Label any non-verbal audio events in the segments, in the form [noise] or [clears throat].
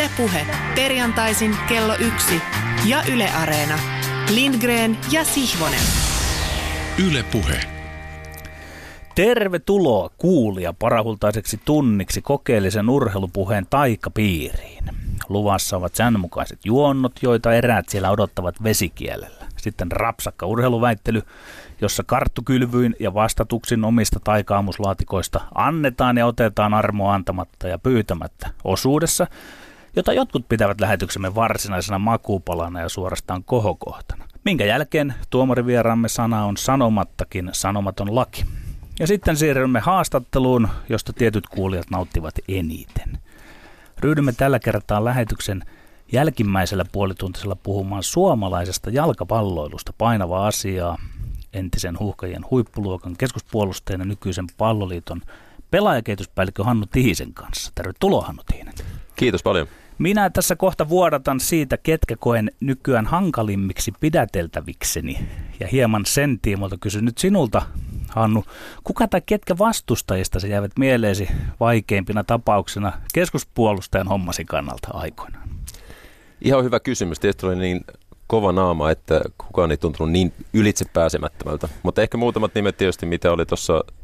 Ylepuhe perjantaisin kello yksi ja Yle Areena. Lindgren ja Sihvonen. Ylepuhe. Tervetuloa kuulija parahultaiseksi tunniksi kokeellisen urheilupuheen taikapiiriin. Luvassa ovat säännönmukaiset juonnot, joita eräät siellä odottavat vesikielellä. Sitten rapsakka urheiluväittely, jossa karttukylvyin ja vastatuksin omista taikaamuslaatikoista annetaan ja otetaan armoa antamatta ja pyytämättä osuudessa, jota jotkut pitävät lähetyksemme varsinaisena makuupalana ja suorastaan kohokohtana. Minkä jälkeen tuomarivieraamme sana on sanomattakin sanomaton laki. Ja sitten siirrymme haastatteluun, josta tietyt kuulijat nauttivat eniten. Ryhdymme tällä kertaa lähetyksen jälkimmäisellä puolituntisella puhumaan suomalaisesta jalkapalloilusta painavaa asiaa, entisen huuhkajien huippuluokan keskuspuolustajana nykyisen palloliiton pelaajakehityspäällikkö Hannu Tiisen kanssa. Tervetuloa Hannu Tiinen. Kiitos paljon. Minä tässä kohta vuodatan siitä, ketkä koen nykyään hankalimmiksi pidäteltävikseni. Ja hieman sen tiimoilta kysyn nyt sinulta, Hannu, kuka tai ketkä vastustajista se jäävät mieleesi vaikeimpina tapauksena keskuspuolustajan hommasi kannalta aikoinaan? Ihan hyvä kysymys. Tietysti oli niin kova naama, että kukaan ei tuntunut niin ylitse pääsemättömältä. Mutta ehkä muutamat nimet tietysti, mitä oli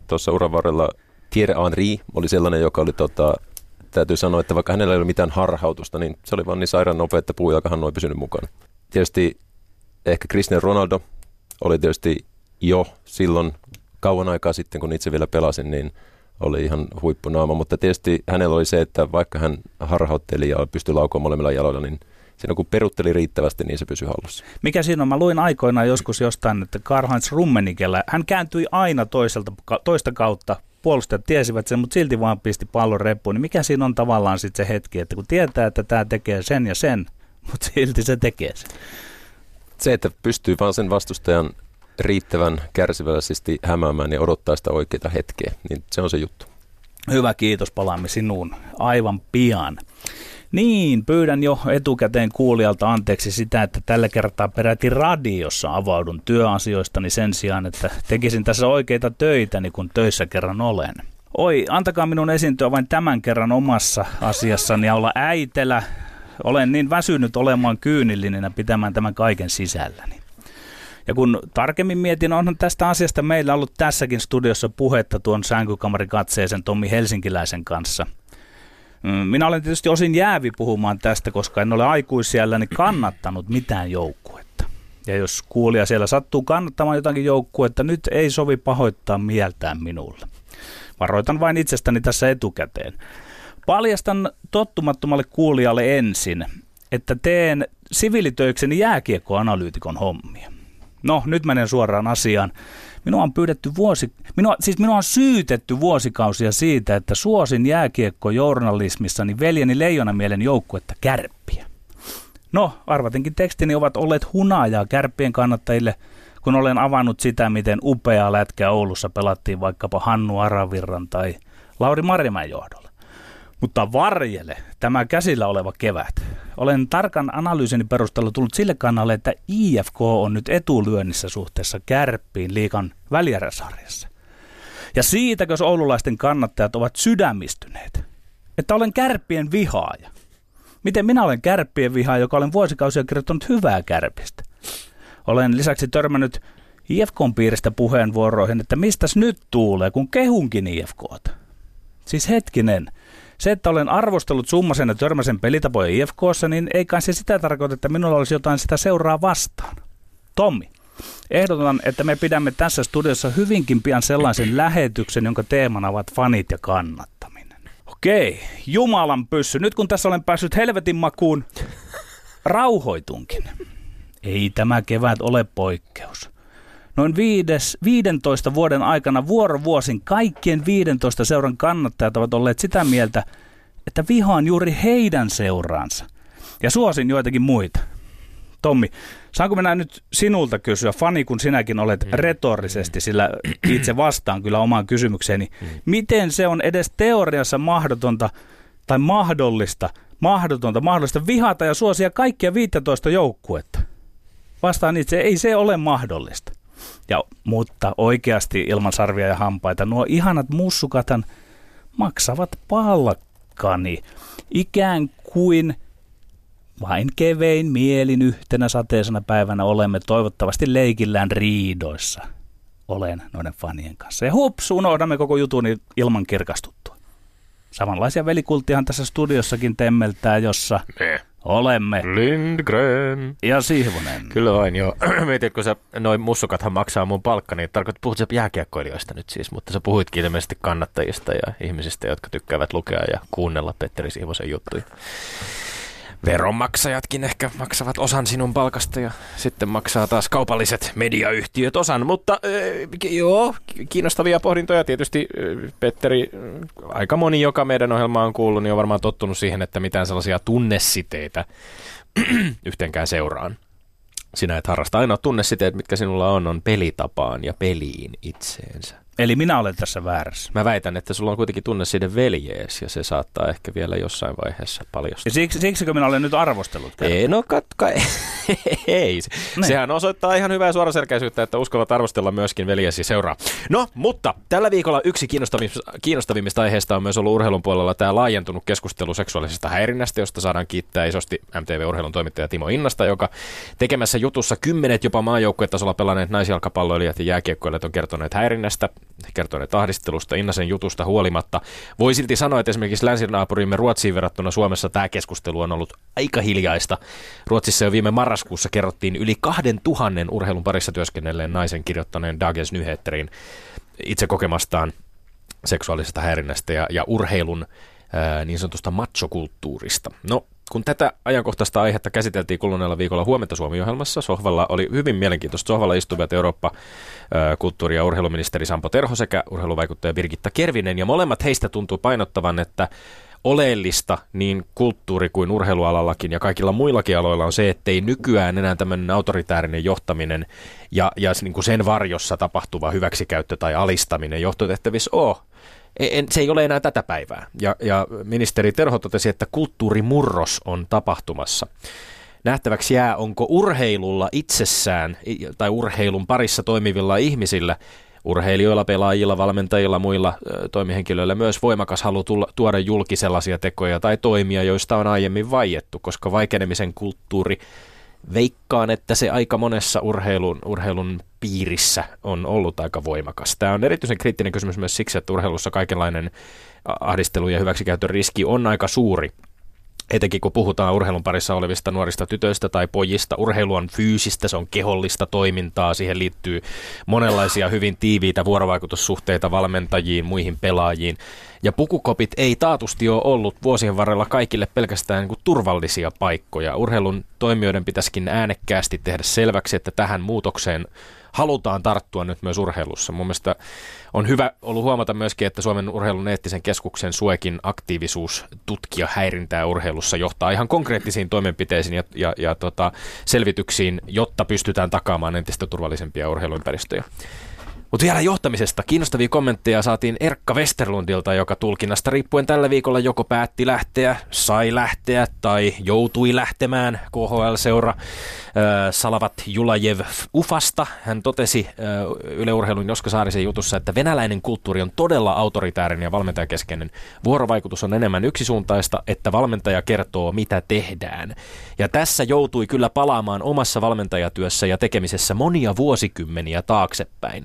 tuossa uran varrella. Thierry Henry oli sellainen, joka oli tota, täytyy sanoa, että vaikka hänellä ei ole mitään harhautusta, niin se oli vaan niin sairaan nopea, että puujalkahan ei pysynyt mukana. Tietysti ehkä Cristiano Ronaldo oli tietysti jo silloin kauan aikaa sitten, kun itse vielä pelasin, niin oli ihan huippunaama, mutta tietysti hänellä oli se, että vaikka hän harhautteli ja pystyi laukoon molemmilla jaloilla, niin siinä kun perutteli riittävästi, niin se pysyi hallussa. Mikä siinä on? Mä luin aikoinaan joskus jostain, että Karl-Heinz Rummenikellä, hän kääntyi aina toiselta, toista kautta puolustajat tiesivät sen, mutta silti vaan pisti pallon reppuun, niin mikä siinä on tavallaan sitten se hetki, että kun tietää, että tämä tekee sen ja sen, mutta silti se tekee sen. Se, että pystyy vaan sen vastustajan riittävän kärsivällisesti hämäämään ja odottaa sitä oikeaa hetkeä, niin se on se juttu. Hyvä, kiitos. Palaamme sinuun aivan pian. Niin, pyydän jo etukäteen kuulijalta anteeksi sitä, että tällä kertaa peräti radiossa avaudun työasioistani sen sijaan, että tekisin tässä oikeita töitä, niin kun töissä kerran olen. Oi, antakaa minun esiintyä vain tämän kerran omassa asiassani ja olla äitelä. Olen niin väsynyt olemaan kyynillinen ja pitämään tämän kaiken sisälläni. Ja kun tarkemmin mietin, onhan tästä asiasta meillä ollut tässäkin studiossa puhetta tuon sänkykamarikatseisen Tommi Helsinkiläisen kanssa – minä olen tietysti osin jäävi puhumaan tästä, koska en ole aikuisielläni kannattanut mitään joukkuetta. Ja jos kuulija siellä sattuu kannattamaan jotakin joukkuetta, nyt ei sovi pahoittaa mieltään minulle. Varoitan vain itsestäni tässä etukäteen. Paljastan tottumattomalle kuulijalle ensin, että teen siviilitöikseni jääkiekkoanalyytikon hommia. No, nyt menen suoraan asiaan. Minua on pyydetty vuosi, minua, siis minua on syytetty vuosikausia siitä, että suosin jääkiekkojournalismissani veljeni Leijonamielen joukkuetta kärppiä. No, arvatenkin tekstini ovat olleet hunajaa kärppien kannattajille, kun olen avannut sitä, miten upeaa lätkää Oulussa pelattiin vaikkapa Hannu Aravirran tai Lauri Marimäen johdolla. Mutta varjele tämä käsillä oleva kevät. Olen tarkan analyysini perusteella tullut sille kannalle, että IFK on nyt etulyönnissä suhteessa kärppiin liikan välieräsarjassa. Ja siitäkö oululaisten kannattajat ovat sydämistyneet, että olen kärppien vihaaja. Miten minä olen kärppien vihaaja, joka olen vuosikausia kirjoittanut hyvää kärpistä? Olen lisäksi törmännyt IFKn piiristä puheenvuoroihin, että mistäs nyt tuulee, kun kehunkin IFKta. Siis hetkinen, se, että olen arvostellut summasen ja törmäsen pelitapoja IFKssa, niin ei kai se sitä tarkoita, että minulla olisi jotain sitä seuraa vastaan. Tommi, ehdotan, että me pidämme tässä studiossa hyvinkin pian sellaisen lähetyksen, jonka teemana ovat fanit ja kannattaminen. Okei, Jumalan pyssy. Nyt kun tässä olen päässyt helvetin makuun, rauhoitunkin. Ei tämä kevät ole poikkeus. Noin viides, 15 vuoden aikana vuorovuosin kaikkien 15 seuran kannattajat ovat olleet sitä mieltä, että vihaan juuri heidän seuraansa. Ja suosin joitakin muita. Tommi, saanko minä nyt sinulta kysyä, fani kun sinäkin olet mm. retorisesti, sillä itse vastaan kyllä omaan kysymykseeni, mm. miten se on edes teoriassa mahdotonta tai mahdollista, mahdotonta, mahdollista vihata ja suosia kaikkia 15 joukkuetta? Vastaan itse, ei se ole mahdollista. Ja, mutta oikeasti ilman sarvia ja hampaita, nuo ihanat mussukatan maksavat palkkani. Ikään kuin vain kevein mielin yhtenä sateisena päivänä olemme toivottavasti leikillään riidoissa. Olen noiden fanien kanssa. Ja hups, unohdamme koko jutun ilman kirkastuttua. Samanlaisia velikulttihan tässä studiossakin temmeltää, jossa Me. Olemme. Lindgren. Ja Sihvonen. Kyllä vain, joo. [clears throat] Mietit, kun sä, noin mussukathan maksaa mun palkka, niin tarkoitat, puhut sä jääkiekkoilijoista nyt siis, mutta sä puhuitkin ilmeisesti kannattajista ja ihmisistä, jotka tykkäävät lukea ja kuunnella Petteri Sihvosen juttuja. Veronmaksajatkin ehkä maksavat osan sinun palkasta ja sitten maksaa taas kaupalliset mediayhtiöt osan, mutta äh, joo, kiinnostavia pohdintoja. Tietysti äh, Petteri, äh, aika moni, joka meidän ohjelmaan on kuullut, niin on varmaan tottunut siihen, että mitään sellaisia tunnesiteitä [clears throat] yhteenkään seuraan. Sinä et harrasta ainoa tunnesiteet, mitkä sinulla on, on pelitapaan ja peliin itseensä. Eli minä olen tässä väärässä. Mä väitän, että sulla on kuitenkin tunneside veljees ja se saattaa ehkä vielä jossain vaiheessa paljastua. Ja siksi, siksikö minä olen nyt arvostellut? kerran? Ei, no katka, [laughs] ei. Niin. Sehän osoittaa ihan hyvää suoraselkäisyyttä, että uskallat arvostella myöskin veljesi seuraa. No, mutta tällä viikolla yksi kiinnostavimmista, kiinnostavimmista aiheista on myös ollut urheilun puolella tämä laajentunut keskustelu seksuaalisesta häirinnästä, josta saadaan kiittää isosti MTV-urheilun toimittaja Timo Innasta, joka tekemässä jutussa kymmenet jopa maajoukkuetasolla pelanneet naisjalkapalloilijat ja jääkiekkoilijat on kertoneet häirinnästä, kertoneet ahdistelusta Innasen jutusta huolimatta. Voi silti sanoa, että esimerkiksi länsinaapurimme Ruotsiin verrattuna Suomessa tämä keskustelu on ollut aika hiljaista. Ruotsissa jo viime marraskuussa kerrottiin yli kahden tuhannen urheilun parissa työskennelleen naisen kirjoittaneen Dagens Nyheterin itse kokemastaan seksuaalisesta häirinnästä ja, ja urheilun niin sanotusta machokulttuurista. No, kun tätä ajankohtaista aihetta käsiteltiin kuluneella viikolla Huomenta Suomi-ohjelmassa, Sohvalla oli hyvin mielenkiintoista. Sohvalla istuivat Eurooppa kulttuuri- ja urheiluministeri Sampo Terho sekä urheiluvaikuttaja Birgitta Kervinen, ja molemmat heistä tuntuu painottavan, että oleellista niin kulttuuri- kuin urheilualallakin ja kaikilla muillakin aloilla on se, että ei nykyään enää tämmöinen autoritäärinen johtaminen ja, ja niin kuin sen varjossa tapahtuva hyväksikäyttö tai alistaminen johtotehtävissä ole. En, se ei ole enää tätä päivää. Ja, ja ministeri Terho totesi, että kulttuurimurros on tapahtumassa. Nähtäväksi jää, onko urheilulla itsessään tai urheilun parissa toimivilla ihmisillä urheilijoilla, pelaajilla, valmentajilla, muilla toimihenkilöillä myös voimakas halu tulla, tuoda julki sellaisia tekoja tai toimia, joista on aiemmin vaiettu, koska vaikenemisen kulttuuri veikkaan, että se aika monessa urheilun, urheilun piirissä on ollut aika voimakas. Tämä on erityisen kriittinen kysymys myös siksi, että urheilussa kaikenlainen ahdistelu ja hyväksikäytön riski on aika suuri. Etenkin kun puhutaan urheilun parissa olevista nuorista tytöistä tai pojista, urheilu on fyysistä, se on kehollista toimintaa, siihen liittyy monenlaisia hyvin tiiviitä vuorovaikutussuhteita valmentajiin, muihin pelaajiin. Ja pukukopit ei taatusti ole ollut vuosien varrella kaikille pelkästään niin kuin turvallisia paikkoja. Urheilun toimijoiden pitäisikin äänekkäästi tehdä selväksi, että tähän muutokseen halutaan tarttua nyt myös urheilussa. Mun mielestä on hyvä ollut huomata myöskin, että Suomen urheilun eettisen keskuksen suekin aktiivisuus tutkia häirintää urheilussa johtaa ihan konkreettisiin toimenpiteisiin ja, ja, ja tota, selvityksiin, jotta pystytään takaamaan entistä turvallisempia urheiluympäristöjä. Mutta vielä johtamisesta. Kiinnostavia kommentteja saatiin Erkka Westerlundilta, joka tulkinnasta riippuen tällä viikolla joko päätti lähteä, sai lähteä tai joutui lähtemään KHL-seura äh, Salavat Julajev Ufasta. Hän totesi äh, Yle Urheilun Joska Saarisen jutussa, että venäläinen kulttuuri on todella autoritäärinen ja valmentajakeskeinen. Vuorovaikutus on enemmän yksisuuntaista, että valmentaja kertoo, mitä tehdään. Ja tässä joutui kyllä palaamaan omassa valmentajatyössä ja tekemisessä monia vuosikymmeniä taaksepäin.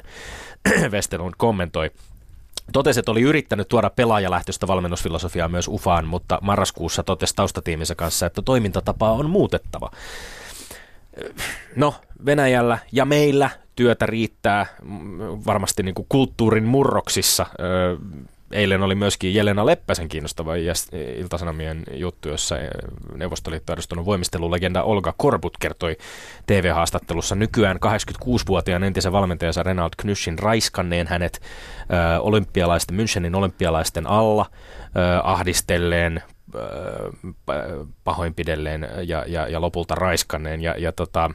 [clears throat] Westerlund kommentoi. Totesi, että oli yrittänyt tuoda pelaajalähtöistä valmennusfilosofiaa myös UFAan, mutta marraskuussa totesi taustatiiminsä kanssa, että toimintatapaa on muutettava. No, Venäjällä ja meillä työtä riittää mm, varmasti niin kuin kulttuurin murroksissa. Eilen oli myöskin Jelena Leppäsen kiinnostava Iltasanomien juttu, jossa Neuvostoliitto edustunut voimistelulegenda Olga Korbut kertoi TV-haastattelussa nykyään 86-vuotiaan entisen valmentajansa Renald Knyshin raiskanneen hänet ö, olympialaisten, Münchenin olympialaisten alla ö, ahdistelleen, pahoinpidelleen ja, ja, ja lopulta raiskanneen. Ja, ja tota,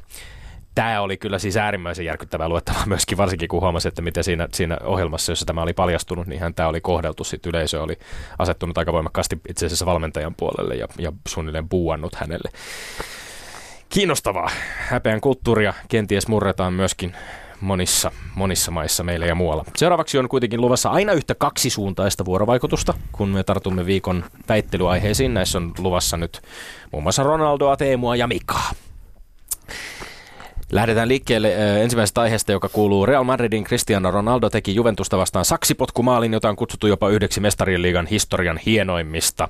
tämä oli kyllä siis äärimmäisen järkyttävää luettavaa [laughs] myöskin, varsinkin kun huomasi, että miten siinä, siinä ohjelmassa, jossa tämä oli paljastunut, niin hän tämä oli kohdeltu. Sitten yleisö oli asettunut aika voimakkaasti itse asiassa valmentajan puolelle ja, ja suunnilleen buuannut hänelle. Kiinnostavaa. Häpeän kulttuuria kenties murretaan myöskin monissa, monissa maissa meillä ja muualla. Seuraavaksi on kuitenkin luvassa aina yhtä kaksisuuntaista vuorovaikutusta, kun me tartumme viikon väittelyaiheisiin. Näissä on luvassa nyt muun muassa Ronaldoa, Teemua ja Mikaa. Lähdetään liikkeelle äh, ensimmäisestä aiheesta, joka kuuluu Real Madridin Cristiano Ronaldo teki Juventusta vastaan saksipotkumaalin, jota on kutsuttu jopa yhdeksi mestarien liigan historian hienoimmista.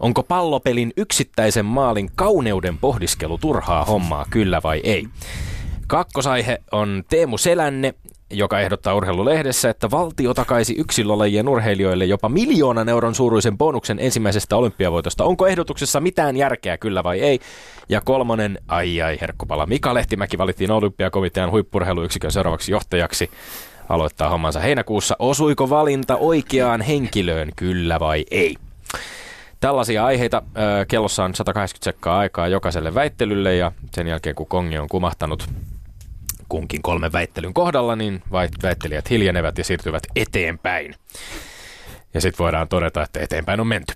Onko pallopelin yksittäisen maalin kauneuden pohdiskelu turhaa hommaa, kyllä vai ei? Kakkosaihe on Teemu Selänne, joka ehdottaa urheilulehdessä, että valtio takaisi yksilölajien urheilijoille jopa miljoonan euron suuruisen bonuksen ensimmäisestä olympiavoitosta. Onko ehdotuksessa mitään järkeä, kyllä vai ei? Ja kolmonen, ai ai herkkupala, Mika Lehtimäki valittiin olympiakomitean huippurheiluyksikön seuraavaksi johtajaksi. Aloittaa hommansa heinäkuussa. Osuiko valinta oikeaan henkilöön, kyllä vai ei? Tällaisia aiheita. Kellossa on 180 sekkaa aikaa jokaiselle väittelylle ja sen jälkeen kun kongi on kumahtanut kunkin kolmen väittelyn kohdalla, niin väittelijät hiljenevät ja siirtyvät eteenpäin. Ja sitten voidaan todeta, että eteenpäin on menty.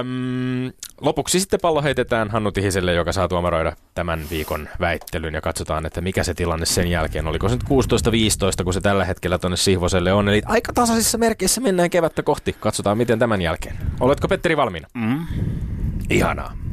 Öm, lopuksi sitten pallo heitetään Hannu Tihiselle, joka saa tuomaroida tämän viikon väittelyn ja katsotaan, että mikä se tilanne sen jälkeen. Oliko se nyt 16-15, kun se tällä hetkellä tuonne Sihvoselle on. Eli aika tasaisissa merkeissä mennään kevättä kohti. Katsotaan, miten tämän jälkeen. Oletko Petteri valmiina? Mm. Ihanaa.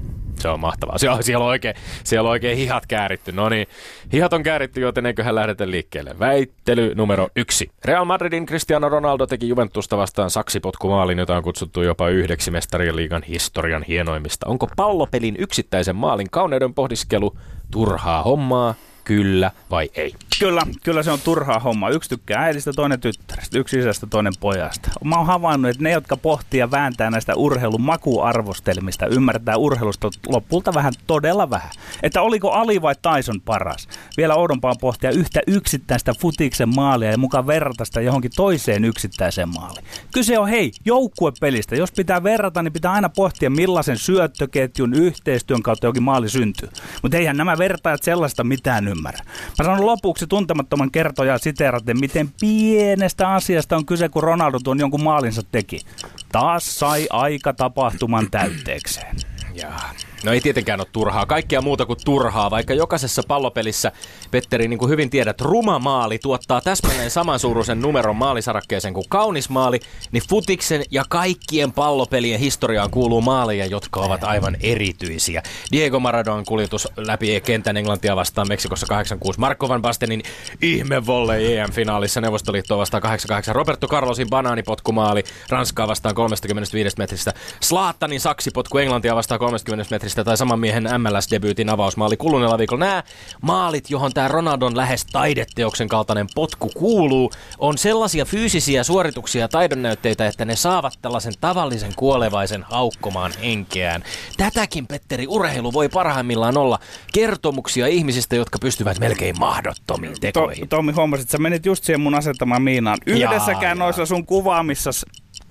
Se on mahtavaa. Siellä, siellä, on oikein, siellä on oikein hihat kääritty. No niin, hihat on kääritty, joten eiköhän lähdetä liikkeelle. Väittely numero yksi. Real Madridin Cristiano Ronaldo teki Juventusta vastaan saksipotkumaalin, jota on kutsuttu jopa yhdeksi mestarien liigan historian hienoimmista. Onko pallopelin yksittäisen maalin kauneuden pohdiskelu turhaa hommaa kyllä vai ei? Kyllä, kyllä se on turhaa homma. Yksi tykkää äidistä, toinen tyttärestä, yksi isästä, toinen pojasta. Mä oon havainnut, että ne, jotka pohtii ja vääntää näistä urheilun makuarvostelmista, ymmärtää urheilusta lopulta vähän todella vähän. Että oliko Ali vai Tyson paras? Vielä oudompaa pohtia yhtä yksittäistä futiksen maalia ja mukaan verrata sitä johonkin toiseen yksittäiseen maaliin. Kyse on hei, joukkuepelistä. Jos pitää verrata, niin pitää aina pohtia millaisen syöttöketjun yhteistyön kautta jokin maali syntyy. Mutta eihän nämä vertaajat sellaista mitään ymmärrä. Mä sanon lopuksi tuntemattoman kertoja siteeraten, miten pienestä asiasta on kyse, kun Ronaldo tuon jonkun maalinsa teki. Taas sai aika tapahtuman täytteekseen. Jaa. No ei tietenkään ole turhaa. Kaikkea muuta kuin turhaa, vaikka jokaisessa pallopelissä, Petteri, niin kuin hyvin tiedät, ruma maali tuottaa täsmälleen samansuuruisen numeron maalisarakkeeseen kuin kaunis maali, niin futiksen ja kaikkien pallopelien historiaan kuuluu maaleja, jotka ovat aivan erityisiä. Diego Maradon kuljetus läpi kentän Englantia vastaan Meksikossa 86, Marco van Bastenin ihme volley EM-finaalissa Neuvostoliittoa vastaan 88, Roberto Carlosin banaanipotkumaali Ranskaa vastaan 35 metristä, Slaattanin saksipotku Englantia vastaan 30 metristä, Manchesterista tai saman miehen MLS-debyytin avausmaali kuluneella viikolla. Nämä maalit, johon tämä Ronaldon lähes taideteoksen kaltainen potku kuuluu, on sellaisia fyysisiä suorituksia ja taidonnäytteitä, että ne saavat tällaisen tavallisen kuolevaisen haukkomaan henkeään. Tätäkin, Petteri, urheilu voi parhaimmillaan olla kertomuksia ihmisistä, jotka pystyvät melkein mahdottomiin tekoihin. To, Tommi, huomasit, sä menit just siihen mun asettamaan miinaan. Yhdessäkään jaa, noissa sun kuvaamissa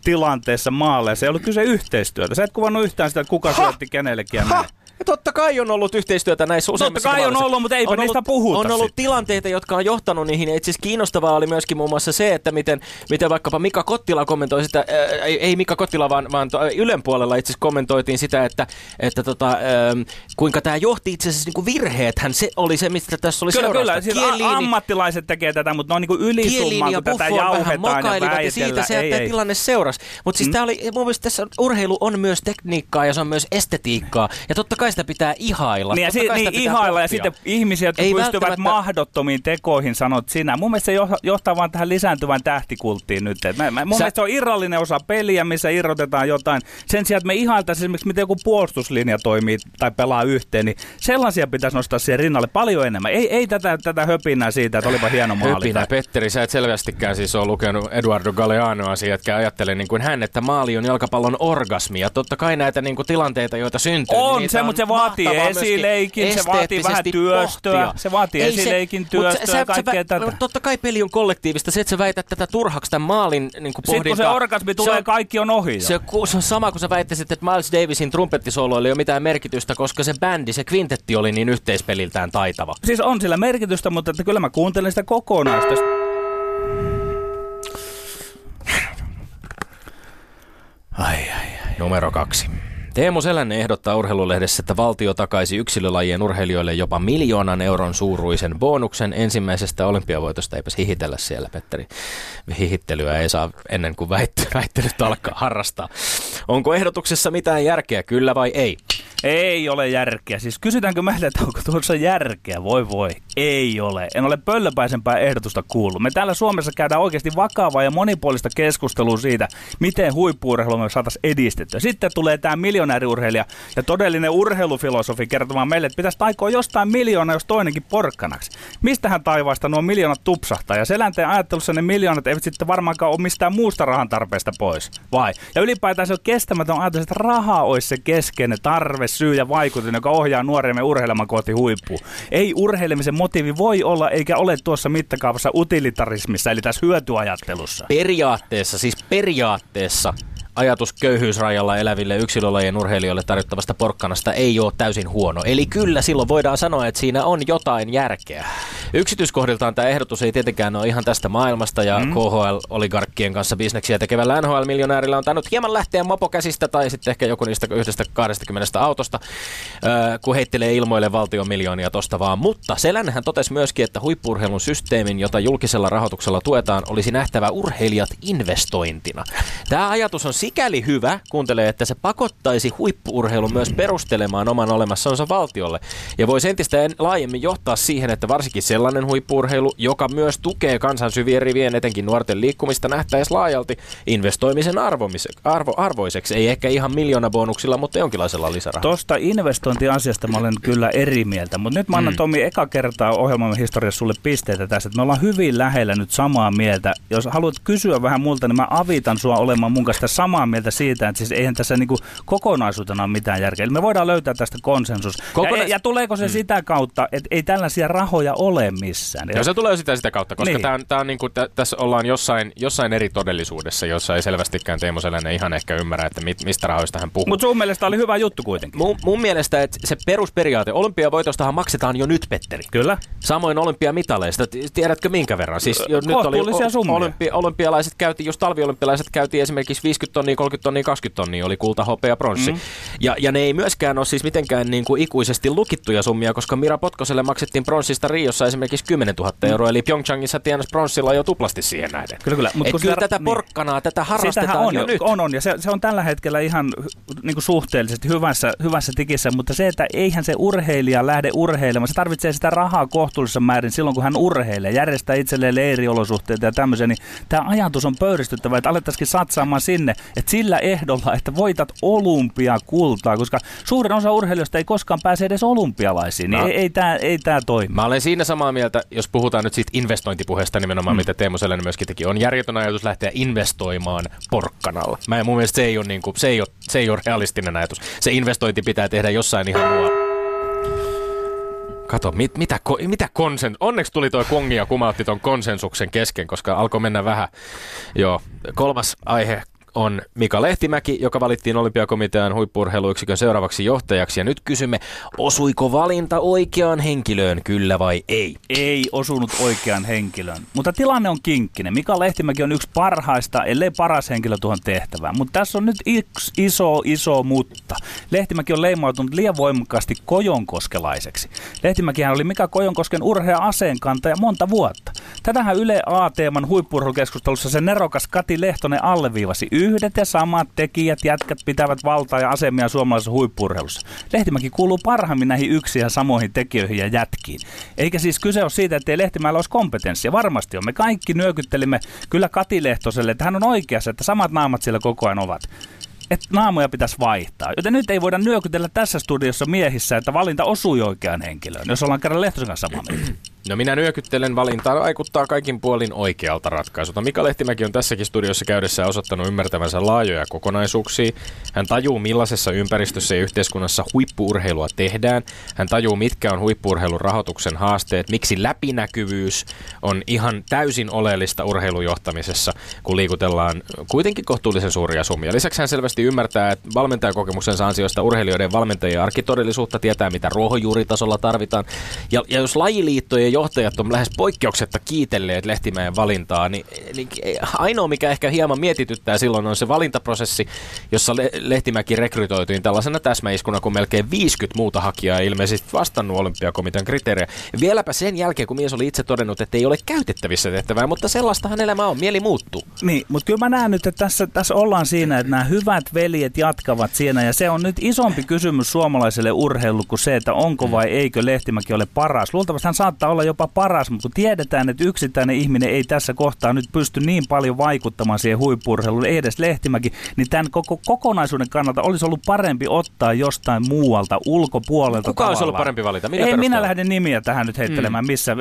tilanteessa maaleissa. Ei ollut kyse yhteistyötä. Sä et kuvannut yhtään sitä, että kuka syötti kenellekin ja näin. Ja totta kai on ollut yhteistyötä näissä useimmissa Totta kai on ollut, mutta eipä on niistä ollut, puhuta On ollut sit. tilanteita, jotka on johtanut niihin. Ja itse asiassa kiinnostavaa oli myöskin muun muassa se, että miten, miten vaikkapa Mika Kottila kommentoi sitä, ää, ei Mika Kottila, vaan, vaan to, Ylen puolella itse asiassa kommentoitiin sitä, että, että tota, ää, kuinka tämä johti itse asiassa niinku virheethän. Se oli se, mistä tässä oli kyllä, seurausta. Kyllä, siis Kieliini, ammattilaiset tekee tätä, mutta ne on niinku ylisummaa, kun tätä jauhetaan ja siitä se, että tilanne seurasi. Mutta siis mm. tämä oli, mun mielestä tässä urheilu on myös tekniikkaa ja se on myös estetiikkaa. Ja totta kai sitä pitää ihailla. Niin, ja si- niin ihailla ja sitten ihmisiä, jotka Ei pystyvät välttämättä... mahdottomiin tekoihin, sanot sinä. Mun mielestä se johtaa vaan tähän lisääntyvään tähtikulttiin nyt. Et mä, mä, mun Sä... mielestä se on irrallinen osa peliä, missä irrotetaan jotain. Sen sijaan, että me ihailtaisiin esimerkiksi, miten joku puolustuslinja toimii tai pelaa yhteen, niin sellaisia pitäisi nostaa siihen rinnalle paljon enemmän. Ei, ei tätä, tätä höpinää siitä, että olipa hieno maali. Höpinä, tai... Petteri, sä et selvästikään siis ole lukenut Eduardo Galeanoa asiaa, että ajattelee niin kuin hän, että maali on jalkapallon orgasmi. Ja totta kai näitä niin kuin tilanteita, joita syntyy. On, niin se, mutta se vaatii esileikin, se vaatii vähän työstöä, pohtia. se vaatii Ei esileikin se, työstöä ja kaikkea tätä. Totta kai peli on kollektiivista, se, että sä väität tätä turhaksi tämän maalin niin Sitten kun se orgasmi tulee, se kaikki on ohi. Se, se on sama kuin sä väittäisit, että Miles Davisin trumpettisolo ei ole mitään merkitystä, koska se bändi, se kvintetti oli niin yhteispeliltään taitava. Siis on sillä merkitystä, mutta että kyllä mä kuuntelen sitä kokonaista. Ai, ai, ai. Numero kaksi. Teemu Selänne ehdottaa urheilulehdessä, että valtio takaisi yksilölajien urheilijoille jopa miljoonan euron suuruisen bonuksen ensimmäisestä olympiavoitosta. Eipäs hihitellä siellä, Petteri. Hihittelyä ei saa ennen kuin väitt- [laughs] väittelyt alkaa harrastaa. Onko ehdotuksessa mitään järkeä, kyllä vai ei? Ei ole järkeä. Siis kysytäänkö meille, että onko tuossa järkeä? Voi voi. Ei ole. En ole pöllöpäisempää ehdotusta kuullut. Me täällä Suomessa käydään oikeasti vakavaa ja monipuolista keskustelua siitä, miten huippuurheilu me saataisiin edistettyä. Sitten tulee tämä miljonääriurheilija ja todellinen urheilufilosofi kertomaan meille, että pitäisi taikoa jostain miljoonaa, jos toinenkin porkkanaksi. Mistähän taivaasta nuo miljoonat tupsahtaa? Ja selänteen ajattelussa ne miljoonat eivät sitten varmaankaan ole mistään muusta rahan tarpeesta pois. Vai? Ja ylipäätään se on kestämätön ajatus, että raha olisi se keskeinen tarve, syy ja vaikutin, joka ohjaa nuoremme urheilemaan kohti huippua. Ei urheilemisen motiivi voi olla eikä ole tuossa mittakaavassa utilitarismissa, eli tässä hyötyajattelussa. Periaatteessa, siis periaatteessa ajatus köyhyysrajalla eläville yksilölajien urheilijoille tarjottavasta porkkanasta ei ole täysin huono. Eli kyllä silloin voidaan sanoa, että siinä on jotain järkeä. Yksityiskohdiltaan tämä ehdotus ei tietenkään ole ihan tästä maailmasta ja mm. KHL-oligarkkien kanssa bisneksiä tekevällä NHL-miljonäärillä on tainnut hieman lähteä mopo käsistä tai sitten ehkä joku niistä yhdestä 20 autosta, kun heittelee ilmoille valtion miljoonia tosta vaan. Mutta Selänhän totesi myöskin, että huippurheilun systeemin, jota julkisella rahoituksella tuetaan, olisi nähtävä urheilijat investointina. Tämä ajatus on sikäli hyvä, kuuntelee, että se pakottaisi huippuurheilun myös perustelemaan oman olemassansa valtiolle. Ja voisi entistä laajemmin johtaa siihen, että varsinkin sellainen huippuurheilu, joka myös tukee kansan syvien rivien, etenkin nuorten liikkumista, nähtäisi laajalti investoimisen arvo, arvoiseksi. Ei ehkä ihan miljoona bonuksilla, mutta jonkinlaisella lisärahalla. Tuosta investointiasiasta mä olen kyllä eri mieltä, mutta nyt mä annan mm. Tomi eka kertaa ohjelmamme historiassa sulle pisteitä tässä, että me ollaan hyvin lähellä nyt samaa mieltä. Jos haluat kysyä vähän multa, niin mä avitan sua olemaan mun kanssa samaa mieltä siitä, että siis eihän tässä niinku kokonaisuutena ole mitään järkeä. Eli me voidaan löytää tästä konsensus. Kokona- ja, ja tuleeko se mm. sitä kautta, että ei tällaisia rahoja ole missään? Ja se tulee sitä sitä kautta, koska niin. tää on, tää on niinku, t- tässä ollaan jossain, jossain eri todellisuudessa, jossa ei selvästikään Teemu Selänen ihan ehkä ymmärrä, että mit, mistä rahoista hän puhuu. Mutta sun mielestä oli hyvä juttu kuitenkin. Mun, mun mielestä että se perusperiaate, olympiavoitostahan maksetaan jo nyt, Petteri. Kyllä. Samoin olympiamitaleista, tiedätkö minkä verran? Siis jo, nyt oli olympi, olympialaiset käytiin, just talviolympialaiset käytiin esimerkiksi 50 tonnia, 30 tonnia, 20 tonnia oli kulta, hopea, pronssi. Mm. Ja, ja ne ei myöskään ole siis mitenkään niin kuin ikuisesti lukittuja summia, koska Mira Potkoselle maksettiin pronssista Riossa esimerkiksi 10 000 mm. euroa, eli Pyeongchangissa tienas pronssilla jo tuplasti siihen nähden. Kyllä, kyllä. Mut kyllä sitä, tätä niin. porkkanaa, tätä harrastetaan on, jo nyt. On, on, ja se, se on tällä hetkellä ihan niin kuin suhteellisesti hyvässä, hyvässä tikissä, mutta se, että eihän se urheilija lähde urheilemaan, se tarvitsee sitä rahaa kohtuullisessa määrin silloin, kun hän urheilee, järjestää itselleen leiriolosuhteita ja tämmöisiä, niin tämä ajatus on pöyristyttävä, että alettaisiin satsaamaan sinne, että sillä ehdolla, että voitat olympiakultaa, koska suurin osa urheilijoista ei koskaan pääse edes olympialaisiin, niin no. ei, ei tämä ei tää toimi. Mä olen siinä samaa mieltä, jos puhutaan nyt siitä investointipuheesta nimenomaan, mm. mitä Teemu Selänne myöskin teki. On järjetön ajatus lähteä investoimaan porkkanalla. Mä en, mun mielestä se ei, ole, niin kuin, se, ei ole, se ei ole realistinen ajatus. Se investointi pitää tehdä jossain ihan muualla. Kato, mit, mitä, ko, mitä konsen... Onneksi tuli tuo kongi ja kumautti tuon konsensuksen kesken, koska alkoi mennä vähän. Joo, kolmas aihe on Mika Lehtimäki, joka valittiin olympiakomitean huippurheiluyksikön seuraavaksi johtajaksi. Ja nyt kysymme, osuiko valinta oikeaan henkilöön, kyllä vai ei? Ei osunut oikeaan henkilöön. Mutta tilanne on kinkkinen. Mika Lehtimäki on yksi parhaista, ellei paras henkilö tuohon tehtävään. Mutta tässä on nyt yksi iso, iso mutta. Lehtimäki on leimautunut liian voimakkaasti kojonkoskelaiseksi. Lehtimäkihän oli Mika Kojonkosken urhea aseenkantaja monta vuotta. Tätähän Yle A-teeman huippurheilukeskustelussa se nerokas Kati Lehtonen alleviivasi yhdet ja samat tekijät, jätkät pitävät valtaa ja asemia suomalaisessa huippurheilussa. Lehtimäki kuuluu parhaimmin näihin yksi ja samoihin tekijöihin ja jätkiin. Eikä siis kyse ole siitä, että ei Lehtimäellä olisi kompetenssia. Varmasti on. Me kaikki nyökyttelimme kyllä Kati Lehtoselle, että hän on oikeassa, että samat naamat siellä koko ajan ovat että naamoja pitäisi vaihtaa. Joten nyt ei voida nyökytellä tässä studiossa miehissä, että valinta osui oikeaan henkilöön, jos ollaan kerran Lehtosen kanssa samaa mieltä. No minä nyökyttelen valintaan vaikuttaa kaikin puolin oikealta ratkaisulta. Mika Lehtimäki on tässäkin studiossa käydessä osoittanut ymmärtävänsä laajoja kokonaisuuksia. Hän tajuu millaisessa ympäristössä ja yhteiskunnassa huippuurheilua tehdään. Hän tajuu mitkä on huippuurheilun rahoituksen haasteet, miksi läpinäkyvyys on ihan täysin oleellista urheilujohtamisessa, kun liikutellaan kuitenkin kohtuullisen suuria summia. Lisäksi hän selvästi ymmärtää, että valmentajakokemuksensa ansiosta urheilijoiden valmentajien arkitodellisuutta tietää, mitä ruohonjuuritasolla tarvitaan. Ja, ja jos lajiliittojen seurojen johtajat on lähes poikkeuksetta kiitelleet Lehtimäen valintaa, niin, niin ainoa mikä ehkä hieman mietityttää silloin on se valintaprosessi, jossa Le- Lehtimäki rekrytoitiin tällaisena täsmäiskuna, kun melkein 50 muuta hakijaa ilmeisesti vastannut olympiakomitean kriteerejä. Vieläpä sen jälkeen, kun mies oli itse todennut, että ei ole käytettävissä tehtävää, mutta sellaistahan elämä on, mieli muuttuu. Niin, mutta kyllä mä näen nyt, että tässä, tässä ollaan siinä, että nämä hyvät veljet jatkavat siinä, ja se on nyt isompi kysymys suomalaiselle urheilulle kuin se, että onko vai eikö Lehtimäki ole paras. Luultavasti hän saattaa olla jopa paras, mutta kun tiedetään, että yksittäinen ihminen ei tässä kohtaa nyt pysty niin paljon vaikuttamaan siihen huippurheiluun, ei edes Lehtimäki, niin tämän koko kokonaisuuden kannalta olisi ollut parempi ottaa jostain muualta, ulkopuolelta Kuka tavallaan. olisi ollut parempi valita? Millä ei perusteella? minä lähden nimiä tähän nyt heittelemään mm. missä.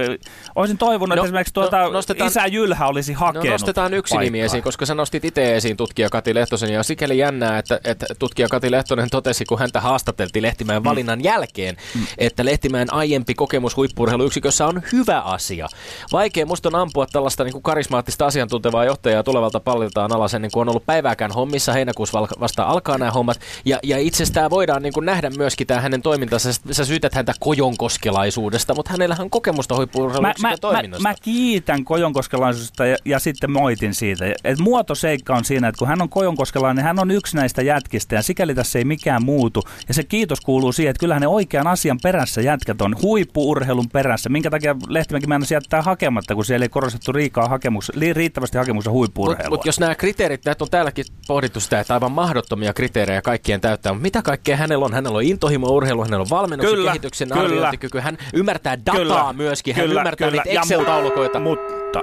Olisin toivonut, No, että esimerkiksi no, tuota, nostetaan- isä Jylhä olisi No hakenut nostetaan yksi paikkaa. nimi esiin, koska sä nostit itse esiin tutkija Kati Lehtosen ja sikäli jännää, että, että tutkija Kati Lehtonen totesi, kun häntä haastateltiin Lehtimäen valinnan jälkeen, että Lehtimäen aiempi kokemus huippurheiluyksikössä on hyvä asia. Vaikea musta on ampua tällaista niin kuin karismaattista asiantuntevaa johtajaa tulevalta palliltaan alas ennen kuin on ollut päivääkään hommissa. Heinäkuussa vasta alkaa nämä hommat. Ja, ja itse asiassa tämä voidaan niin kuin nähdä myöskin tämä hänen toimintansa. Sä- syytät häntä kojonkoskelaisuudesta, mutta hänellähän on kokemusta Mä, mä, mä, toiminnasta. mä kiitän kojonkoskelaisuudesta ja, ja sitten moitin siitä. Et muotoseikka on siinä, että kun hän on kojonkoskelainen, niin hän on yksi näistä jätkistä ja sikäli tässä ei mikään muutu. Ja se kiitos kuuluu siihen, että kyllähän ne oikean asian perässä jätkät on huippuurheilun perässä. Minkä takia Lehtimäki mennä jättää hakematta, kun siellä ei korostettu riikaa hakemus, riittävästi hakemuksen Mutta huippuurheilua. mut jos nämä kriteerit, näitä on täälläkin pohdittu sitä, että aivan mahdottomia kriteerejä kaikkien täyttää, mutta mitä kaikkea hänellä on? Hänellä on intohimo urheilu, hänellä on valmennuksen Kyllä, kehityksen kyllä. arviointikyky, hän ymmärtää dataa Kyllä, myöskin, hän kyllä, ymmärtää kyllä. niitä Excel-taulukoita. Mutta...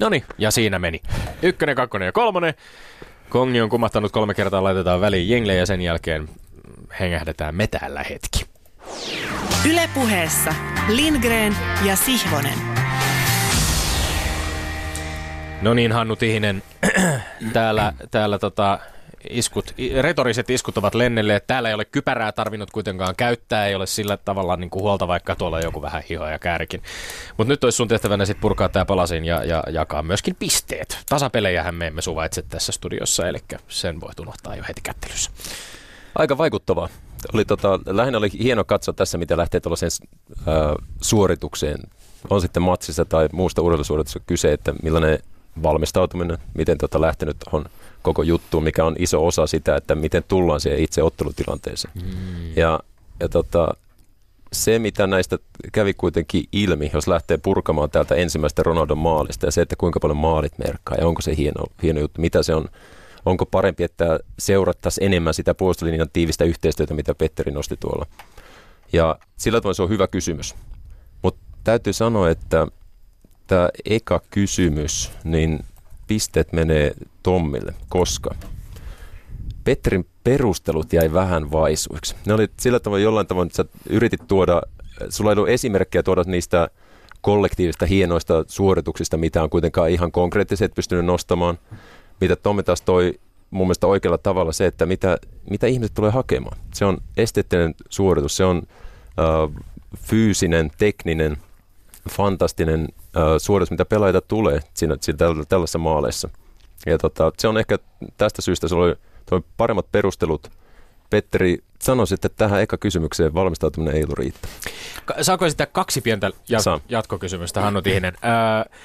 No niin, ja siinä meni. Ykkönen, kakkonen ja kolmonen. Kongi on kumahtanut kolme kertaa, laitetaan väliin jengle ja sen jälkeen hengähdetään me täällä hetki. Ylepuheessa Lindgren ja Sihvonen. No niin, Hannu Tihinen, [clears throat] täällä, täällä tota, iskut, retoriset iskut ovat lennelleet. Täällä ei ole kypärää tarvinnut kuitenkaan käyttää, ei ole sillä tavalla niin kuin huolta, vaikka tuolla on joku vähän hiho ja käärikin. Mutta nyt olisi sun tehtävänä sitten purkaa tämä palasin ja, ja jakaa myöskin pisteet. Tasapelejähän me emme suvaitse tässä studiossa, eli sen voi unohtaa jo heti kättelyssä. Aika vaikuttavaa. Oli tota, lähinnä oli hieno katsoa tässä, mitä lähtee tuollaiseen äh, suoritukseen. On sitten matsista tai muusta urheilusuorituksesta kyse, että millainen valmistautuminen, miten tota lähtenyt on koko juttu, mikä on iso osa sitä, että miten tullaan siihen itse ottelutilanteeseen. Mm. Ja, ja tota, se, mitä näistä kävi kuitenkin ilmi, jos lähtee purkamaan täältä ensimmäistä Ronaldon maalista ja se, että kuinka paljon maalit merkkaa ja onko se hieno, hieno juttu, mitä se on, onko parempi, että seurattaisiin enemmän sitä puolustuslinjan tiivistä yhteistyötä, mitä Petteri nosti tuolla. Ja sillä tavalla se on hyvä kysymys. Mutta täytyy sanoa, että tämä eka kysymys, niin pisteet menee Tommille, koska Petrin perustelut jäi vähän vaisuiksi. Ne oli sillä tavalla jollain tavalla, että sä yritit tuoda, sulla ei ollut esimerkkejä tuoda niistä kollektiivista hienoista suorituksista, mitä on kuitenkaan ihan konkreettisesti pystynyt nostamaan. Mitä Tommi taas toi mun mielestä oikealla tavalla se, että mitä, mitä ihmiset tulee hakemaan. Se on esteettinen suoritus, se on äh, fyysinen, tekninen, fantastinen äh, suoritus, mitä pelaajia tulee siinä, siinä tällä, tällaisessa maaleissa. Ja tota, se on ehkä tästä syystä se oli, toi paremmat perustelut. Petteri, sanoisit, että tähän eka kysymykseen valmistautuminen ei ollut riittävä. Saako esittää kaksi pientä jat- jatkokysymystä, Hannu Tihinen? Öö,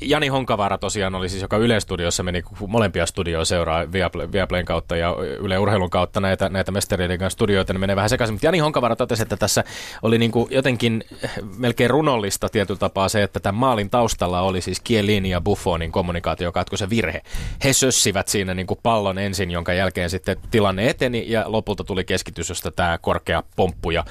Jani Honkavaara tosiaan oli siis, joka Yle Studiossa meni, molempia studioja seuraa Viaplay, Viaplayn kautta ja Yle Urheilun kautta näitä, näitä mestariiden kanssa studioita, ne menee vähän sekaisin. Mutta Jani Honkavaara totesi, että tässä oli niin kuin jotenkin melkein runollista tietyllä tapaa se, että tämän maalin taustalla oli siis Kielini ja Buffonin kommunikaatiokatkos ja virhe. He sössivät siinä niin kuin pallon ensin, jonka jälkeen sitten tilanne eteni ja lopulta tuli keskitys, josta tämä korkea pomppu ja,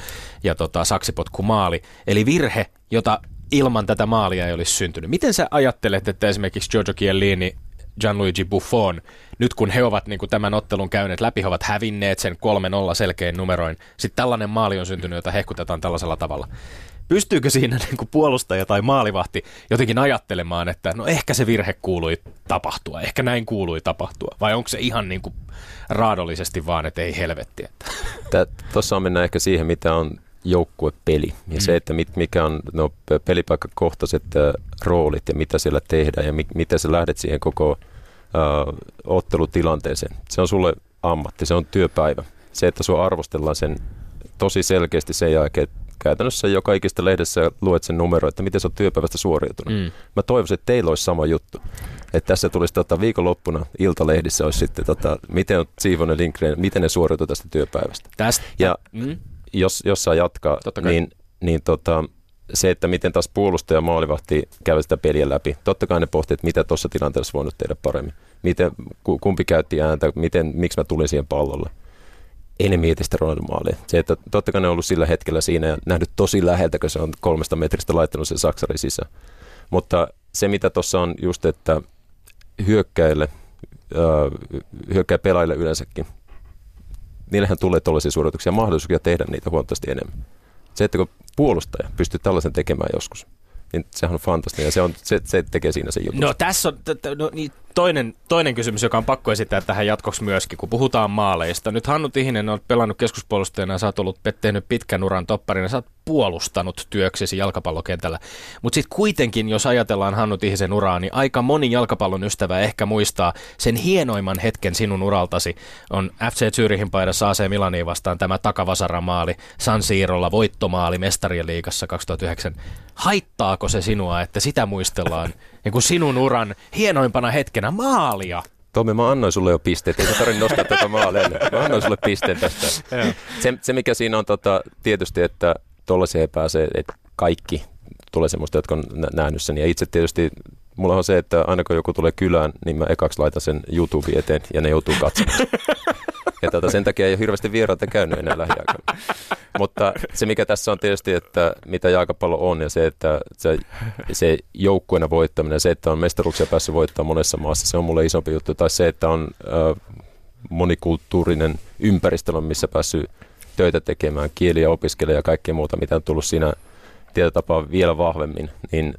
ja tota, saksipotku maali. Eli virhe, jota ilman tätä maalia ei olisi syntynyt. Miten sä ajattelet, että esimerkiksi Giorgio Chiellini, Gianluigi Buffon, nyt kun he ovat niin kuin tämän ottelun käyneet läpi, he ovat hävinneet sen 3-0 selkein numeroin, sitten tällainen maali on syntynyt, jota hehkutetaan tällaisella tavalla. Pystyykö siinä [laughs] niin kuin puolustaja tai maalivahti jotenkin ajattelemaan, että no ehkä se virhe kuului tapahtua, ehkä näin kuului tapahtua, vai onko se ihan niin kuin raadollisesti vaan, että ei helvetti. Tuossa on mennä ehkä siihen, mitä on joukkuepeli ja mm. se, että mit, mikä on no, pe- pelipaikkakohtaiset äh, roolit ja mitä siellä tehdään ja mi, miten sä lähdet siihen koko äh, ottelutilanteeseen. Se on sulle ammatti, se on työpäivä. Se, että sua arvostellaan sen tosi selkeästi sen jälkeen, että käytännössä joka ikistä lehdessä luet sen numero, että miten se on työpäivästä suoriutunut. Mm. Mä toivoisin, että teillä olisi sama juttu. Että tässä tulisi tota, viikonloppuna iltalehdissä olisi sitten, tota, miten on Siivonen Lindgren, miten ne suoriutuu tästä työpäivästä. Tästä. Ja mm. Jos, jos saa jatkaa, niin, niin tota, se, että miten taas puolustaja ja maalivahti käyvät sitä peliä läpi. Totta kai ne pohtii, että mitä tuossa tilanteessa voinut tehdä paremmin. Miten, kumpi käytti ääntä, miten, miksi mä tulin siihen pallolle. Ei ne mieti sitä Ronaldon maalia. Se, että totta kai ne on ollut sillä hetkellä siinä ja nähnyt tosi läheltä, kun se on kolmesta metristä laittanut sen saksari sisään. Mutta se, mitä tuossa on just, että hyökkäille, hyökkää pelaajille yleensäkin, niillähän tulee tuollaisia suorituksia mahdollisuuksia tehdä niitä huomattavasti enemmän. Se, että kun puolustaja pystyy tällaisen tekemään joskus, niin sehän on fantastinen ja se, on, se, se tekee siinä se juttu. No tässä on no, niin, toinen, toinen kysymys, joka on pakko esittää tähän jatkoksi myöskin, kun puhutaan maaleista. Nyt Hannu Tihinen on pelannut keskuspuolustajana ja sä oot ollut tehnyt pitkän uran topparina, sä oot puolustanut työksesi jalkapallokentällä. Mutta sitten kuitenkin, jos ajatellaan Hannu Tihisen uraa, niin aika moni jalkapallon ystävä ehkä muistaa sen hienoimman hetken sinun uraltasi. On FC Zürihin paidassa AC Milaniin vastaan tämä takavasaramaali, San Siirolla voittomaali Mestarien liigassa 2009. Haittaako se sinua, että sitä muistellaan niin kuin sinun uran hienoimpana hetkenä maalia? Tomi, mä annoin sulle jo pisteet, ei tarvitse nostaa tätä maalia. Mä annoin sulle pisteen tästä. se, se, mikä siinä on tota, tietysti, että tuollaisia ei pääse, että kaikki tulee semmoista, jotka on nähnyt sen. Ja itse tietysti mulla on se, että aina kun joku tulee kylään, niin mä ekaksi laitan sen YouTube eteen ja ne joutuu katsomaan. [laughs] ja tota, sen takia ei ole hirveästi vieraita käynyt enää lähiaikoina. Mutta se mikä tässä on tietysti, että mitä jalkapallo on ja se, että se, se joukkueena voittaminen, se, että on mestaruuksia päässyt voittamaan monessa maassa, se on mulle isompi juttu. Tai se, että on äh, monikulttuurinen ympäristö, missä päässyt töitä tekemään, kieliä opiskelemaan ja kaikkea muuta, mitä on tullut siinä tietotapaa vielä vahvemmin, niin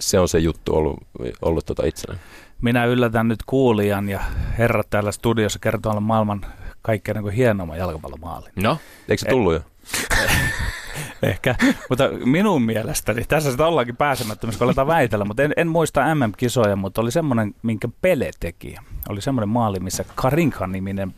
se on se juttu ollut, ollut tuota itselleen. Minä yllätän nyt kuulijan ja herrat täällä studiossa kertoo maailman kaikkein niin hienomman jalkapallomaalin. No, eikö se tullut jo? [laughs] Ehkä, mutta minun mielestäni, tässä sitä ollaankin pääsemättömässä, kun aletaan väitellä, mutta en, en muista MM-kisoja, mutta oli semmoinen, minkä Pele teki. Oli semmoinen maali, missä Karinkan-niminen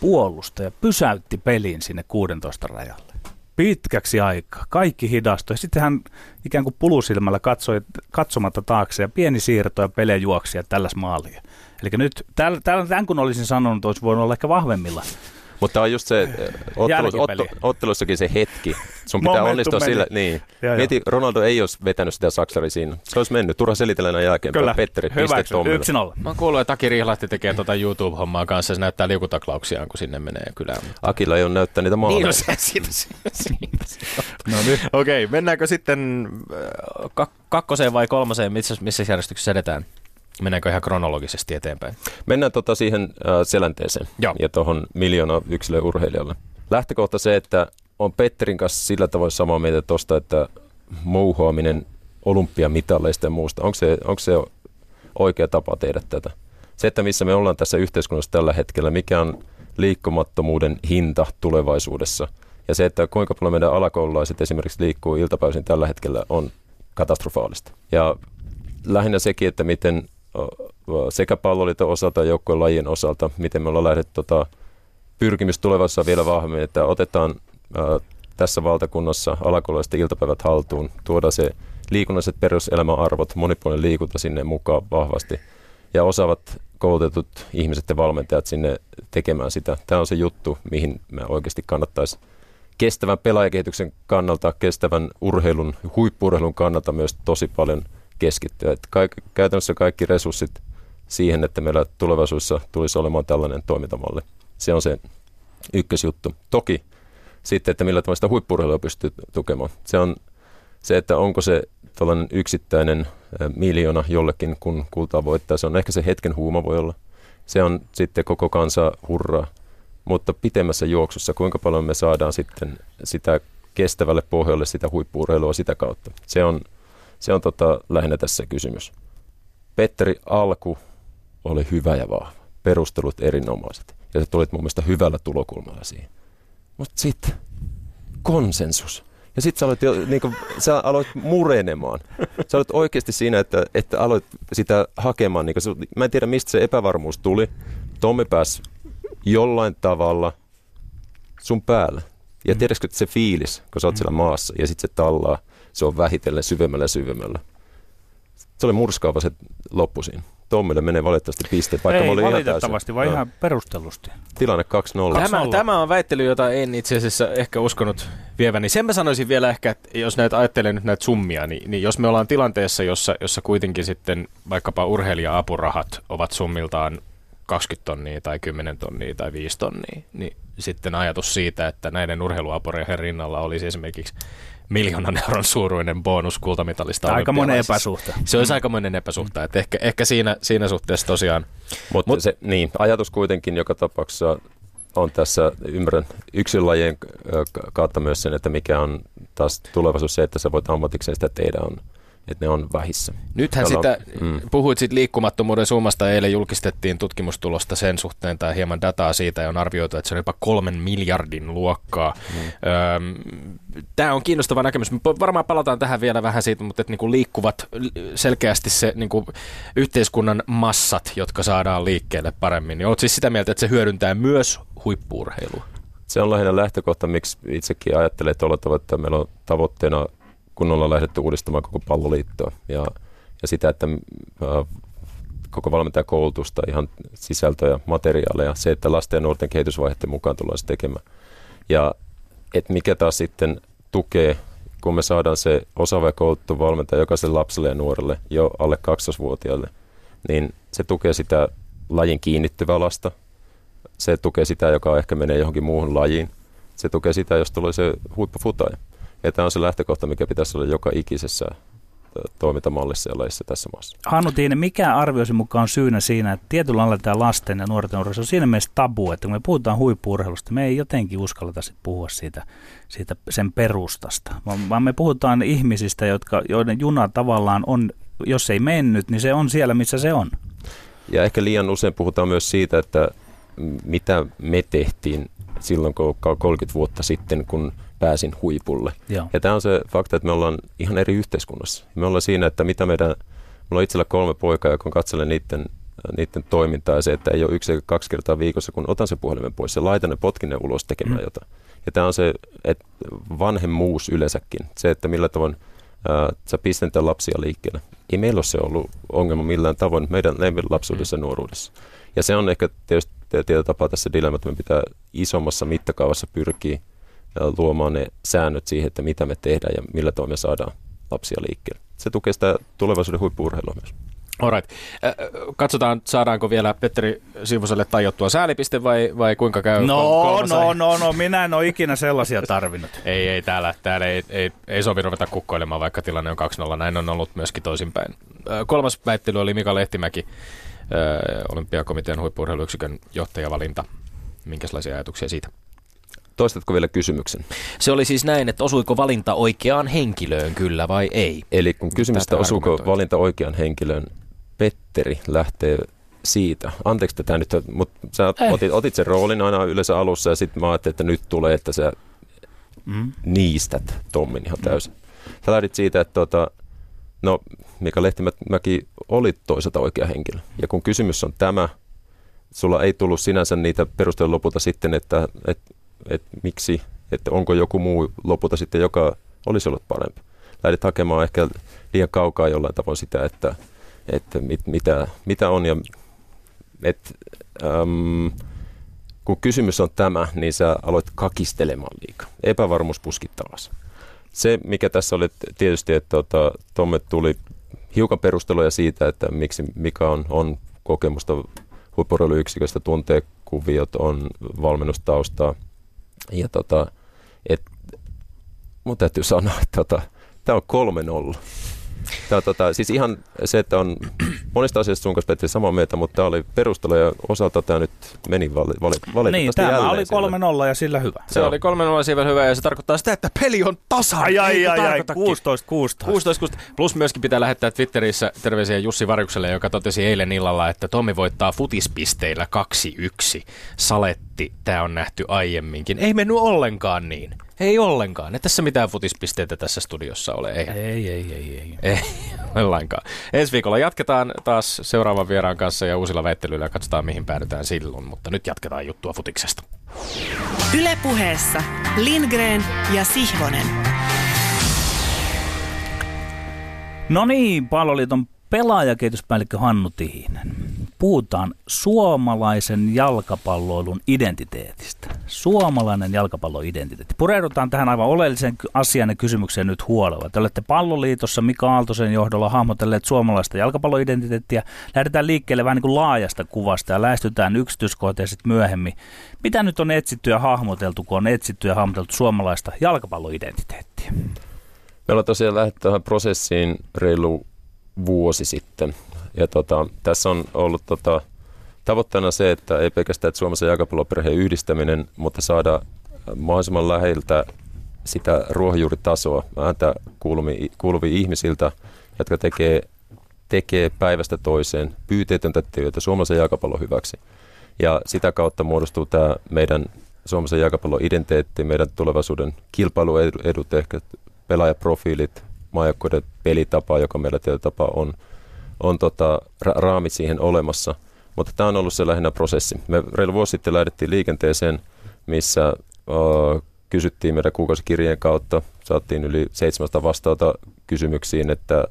puolustaja pysäytti pelin sinne 16 rajalle. Pitkäksi aikaa. Kaikki hidastui. Sitten hän ikään kuin pulusilmällä katsoi katsomatta taakse ja pieni siirto ja pele juoksi ja tälläs maalia. Eli nyt, tämän kun olisin sanonut, olisi voinut olla ehkä vahvemmilla. Mutta on just se, ottelus, otto, ottelussakin se hetki. Sun pitää Momentum onnistua meni. sillä. Niin. Joo, Mieti, Ronaldo ei olisi vetänyt sitä saksari siinä. Se olisi mennyt. Turha selitellä jälkeen. Kyllä, Petteri, hyväksy. Yksi nolla. Mä oon kuullut, että Aki Rihlahti tekee tuota YouTube-hommaa kanssa. Se näyttää liukutaklauksiaan, kun sinne menee kylään. Akilla ei ole näyttää niitä maaleja. Niin, no se, [laughs] siitä, siitä, no niin. Okei, okay, mennäänkö sitten äh, kakkoseen vai kolmoseen? Missä, missä järjestyksessä edetään? Mennäänkö ihan kronologisesti eteenpäin? Mennään tota siihen äh, selänteeseen Joo. ja tuohon miljoona yksilöurheilijalle. Lähtökohta se, että on Petterin kanssa sillä tavoin samaa mieltä tuosta, että mouhoaminen olympiamitaleista ja muusta, onko se, onko se oikea tapa tehdä tätä? Se, että missä me ollaan tässä yhteiskunnassa tällä hetkellä, mikä on liikkumattomuuden hinta tulevaisuudessa, ja se, että kuinka paljon meidän alakoululaiset esimerkiksi liikkuu iltapäivisin tällä hetkellä, on katastrofaalista. Ja lähinnä sekin, että miten sekä palloliiton osalta että joukkueen lajien osalta, miten me ollaan lähdetty tota, pyrkimys tulevassa vielä vahvemmin, että otetaan ää, tässä valtakunnassa alakoululaisten iltapäivät haltuun, tuoda se liikunnalliset peruselämän arvot, monipuolinen liikunta sinne mukaan vahvasti ja osaavat koulutetut ihmiset ja valmentajat sinne tekemään sitä. Tämä on se juttu, mihin me oikeasti kannattaisi kestävän pelaajakehityksen kannalta, kestävän urheilun, huippurheilun kannalta myös tosi paljon – keskittyä. Että kaik, käytännössä kaikki resurssit siihen, että meillä tulevaisuudessa tulisi olemaan tällainen toimintamalli. Se on se ykkösjuttu. Toki sitten, että millä sitä huippurheilua pystyy tukemaan. Se on se, että onko se tällainen yksittäinen miljoona jollekin, kun kultaa voittaa. Se on ehkä se hetken huuma voi olla. Se on sitten koko kansa hurraa. Mutta pitemmässä juoksussa, kuinka paljon me saadaan sitten sitä kestävälle pohjalle sitä huippuurheilua sitä kautta. Se on se on tota, lähinnä tässä kysymys. Petteri alku oli hyvä ja vahva. Perustelut erinomaiset. Ja sä tulit mun mielestä hyvällä tulokulmalla siihen. Mutta sitten konsensus. Ja sitten sä aloit, jo, niin kun, sä aloit murenemaan. Sä aloit oikeasti siinä, että, että aloit sitä hakemaan. Niin kun, mä en tiedä, mistä se epävarmuus tuli. Tommi pääsi jollain tavalla sun päälle. Ja mm. tiedätkö, että se fiilis, kun sä oot mm. siellä maassa ja sitten se tallaa, se on vähitellen syvemmällä ja syvemmällä. Se oli murskaava se loppu siinä. Tommille menee valitettavasti pisteet, vaikka Ei mä olin valitettavasti, ihan vaan ihan perustellusti. Tilanne 2-0. Tämä, tämä on väittely, jota en itse asiassa ehkä uskonut vieväni. Sen mä sanoisin vielä ehkä, että jos näitä ajattelee nyt näitä summia, niin, niin jos me ollaan tilanteessa, jossa, jossa kuitenkin sitten vaikkapa urheilija-apurahat ovat summiltaan 20 tonnia tai 10 tonnia tai 5 tonnia, niin sitten ajatus siitä, että näiden urheiluapurien rinnalla olisi esimerkiksi miljoonan euron suuruinen bonus kultamitalista. Aikamoinen olympialaisissa. epäsuhta. Se olisi aikamoinen epäsuhta. Että ehkä, ehkä siinä, siinä suhteessa tosiaan Mutta Mut- se, niin, ajatus kuitenkin joka tapauksessa on tässä, ymmärrän yksilajien kautta myös sen, että mikä on taas tulevaisuus se, että sä voit ammatikseen sitä tehdä on, että ne on vähissä. Nythän Jolla- sitä, mm. puhuit siitä liikkumattomuuden summasta, eilen julkistettiin tutkimustulosta sen suhteen tai hieman dataa siitä ja on arvioitu, että se on jopa kolmen miljardin luokkaa. Mm. Tämä on kiinnostava näkemys. Me varmaan palataan tähän vielä vähän siitä, mutta että niinku liikkuvat li- selkeästi se niinku yhteiskunnan massat, jotka saadaan liikkeelle paremmin. Niin olet siis sitä mieltä, että se hyödyntää myös huippuurheilua? Se on lähinnä lähtökohta, miksi itsekin ajattelen tuolla tavalla, että meillä on tavoitteena, kun ollaan lähdetty uudistamaan koko palloliittoa ja, ja sitä, että äh, koko valmentajakoulutusta, ihan sisältöjä, materiaaleja, se, että lasten ja nuorten kehitysvaiheiden mukaan tullaan se tekemään. Ja että mikä taas sitten tukee, kun me saadaan se osaava koulutettu valmentaja jokaiselle lapselle ja nuorelle jo alle 12-vuotiaille, niin se tukee sitä lajin kiinnittyvää lasta, se tukee sitä, joka ehkä menee johonkin muuhun lajiin. Se tukee sitä, jos tulee se huippufutaja. Ja tämä on se lähtökohta, mikä pitäisi olla joka ikisessä toimintamallissa ja lajissa tässä maassa. Hannu Tiine, mikä arvioisi mukaan on syynä siinä, että tietyllä lailla tämä lasten ja nuorten urheilu on siinä mielessä tabu, että kun me puhutaan huippuurheilusta, me ei jotenkin uskalleta sit puhua siitä, siitä sen perustasta, vaan, me puhutaan ihmisistä, jotka, joiden juna tavallaan on, jos ei mennyt, niin se on siellä, missä se on. Ja ehkä liian usein puhutaan myös siitä, että mitä me tehtiin silloin kun 30 vuotta sitten, kun pääsin huipulle. Joo. Ja tämä on se fakta, että me ollaan ihan eri yhteiskunnassa. Me ollaan siinä, että mitä meidän, mulla on itsellä kolme poikaa, ja kun katselen niiden, niiden toimintaa ja se, että ei ole yksi eikä kaksi kertaa viikossa, kun otan sen puhelimen pois ja laitan ne potkin ne ulos tekemään mm. jotain. Ja tämä on se, että vanhemmuus yleensäkin, se, että millä tavoin ää, sä pistän tämän lapsia liikkeelle. Ei meillä ole se ollut ongelma millään tavoin meidän lapsuudessa ja nuoruudessa. Ja se on ehkä tietysti tietyllä tapaa tässä dilemma, että me pitää isommassa mittakaavassa pyrkiä luomaan ne säännöt siihen, että mitä me tehdään ja millä tavalla me saadaan lapsia liikkeelle. Se tukee sitä tulevaisuuden huippuurheilua myös. Alright. Äh, Katsotaan, saadaanko vielä Petteri Sivuselle tajottua säälipiste vai, vai kuinka käy? No, no, no, no, minä en ole ikinä sellaisia tarvinnut. [laughs] Ei, ei täällä, täällä ei, ei, ei sovi ruveta kukkoilemaan, vaikka tilanne on 2-0. Näin on ollut myöskin toisinpäin. Ö, Kolmas väittely oli Mika Lehtimäki, ö, olympiakomitean huippuurheiluyksikön johtajavalinta. Minkälaisia ajatuksia siitä? Toistatko vielä kysymyksen? Se oli siis näin, että osuiko valinta oikeaan henkilöön kyllä vai ei? Eli kun kysymystä Tätä osuuko argumentoit. valinta oikean henkilön, Petteri lähtee siitä. Anteeksi tätä nyt, mutta sä Ei. otit, otit sen roolin aina yleensä alussa ja sitten mä ajattelin, että nyt tulee, että sä Mm. niistät Tommin ihan täysin. Sä lähdit siitä, että tota, no Mika Lehtimäki oli toisaalta oikea henkilö. Ja kun kysymys on tämä, sulla ei tullut sinänsä niitä perusteluja lopulta sitten, että, että, että miksi, että onko joku muu lopulta sitten, joka olisi ollut parempi. Lähdit hakemaan ehkä liian kaukaa jollain tavoin sitä, että, että mit, mitä, mitä on ja et, äm, kun kysymys on tämä, niin sä aloit kakistelemaan liikaa. Epävarmuus puskittaa alas. Se, mikä tässä oli tietysti, että tota, Tomme tuli hiukan perusteluja siitä, että miksi Mika on, on kokemusta huippureiluyksiköstä, tuntee kuviot, on valmennustaustaa. Ja tota, et, mun täytyy sanoa, että tota, tämä on 3-0. Tämä on tota, siis ihan se, että on monista asioista sun kanssa Petri samaa mieltä, mutta tämä oli perustelu ja osalta tämä nyt meni vali, vali, valitettavasti Niin, tämä jälleen oli siellä. 3-0 ja sillä hyvä. Se Joo. oli kolme nolla siinä hyvä ja se tarkoittaa sitä, että peli on tasan. Ai, ai, ai, ai, tarkoitakin? 16, 16. 16, 16. Plus myöskin pitää lähettää Twitterissä terveisiä Jussi Varjukselle, joka totesi eilen illalla, että Tommi voittaa futispisteillä 2-1. Saletti, tämä on nähty aiemminkin. Ei mennyt ollenkaan niin. Ei ollenkaan. Ei tässä mitään futispisteitä tässä studiossa ole. Ei, Ei, ei, ei, ei. ei [laughs] ollenkaan. Ensi viikolla jatketaan taas seuraavan vieraan kanssa ja uusilla väittelyillä ja katsotaan mihin päädytään silloin. Mutta nyt jatketaan juttua futiksesta. Ylepuheessa Lindgren ja Sihvonen. No niin, Palloliiton pelaajakehityspäällikkö Hannu Tihinen. Puhutaan suomalaisen jalkapalloilun identiteetistä. Suomalainen jalkapalloidentiteetti. Pureudutaan tähän aivan oleelliseen asian ja kysymykseen nyt huolella. Te olette Palloliitossa Mika Aaltosen johdolla hahmotelleet suomalaista jalkapalloidentiteettiä. Lähdetään liikkeelle vähän niin kuin laajasta kuvasta ja lähestytään yksityiskohtaisesti myöhemmin. Mitä nyt on etsitty ja hahmoteltu, kun on etsitty ja hahmoteltu suomalaista jalkapalloidentiteettiä? Me ollaan tosiaan lähdetty tähän prosessiin reilu vuosi sitten. Ja tota, tässä on ollut tota, tavoitteena se, että ei pelkästään että Suomessa jalkapalloperheen yhdistäminen, mutta saada mahdollisimman läheltä sitä ruohonjuuritasoa, ääntä kuuluvia ihmisiltä, jotka tekee, tekee päivästä toiseen pyyteetöntä työtä suomalaisen jalkapallon hyväksi. Ja sitä kautta muodostuu tämä meidän suomalaisen jalkapallon identiteetti, meidän tulevaisuuden kilpailuedut, ehkä pelaajaprofiilit, maajoukkueiden pelitapa, joka meillä tietyllä tapaa on, on tota, ra- raamit siihen olemassa. Mutta tämä on ollut se lähinnä prosessi. Me reilu vuosi sitten lähdettiin liikenteeseen, missä uh, kysyttiin meidän kuukausikirjeen kautta, saatiin yli 700 vastausta kysymyksiin, että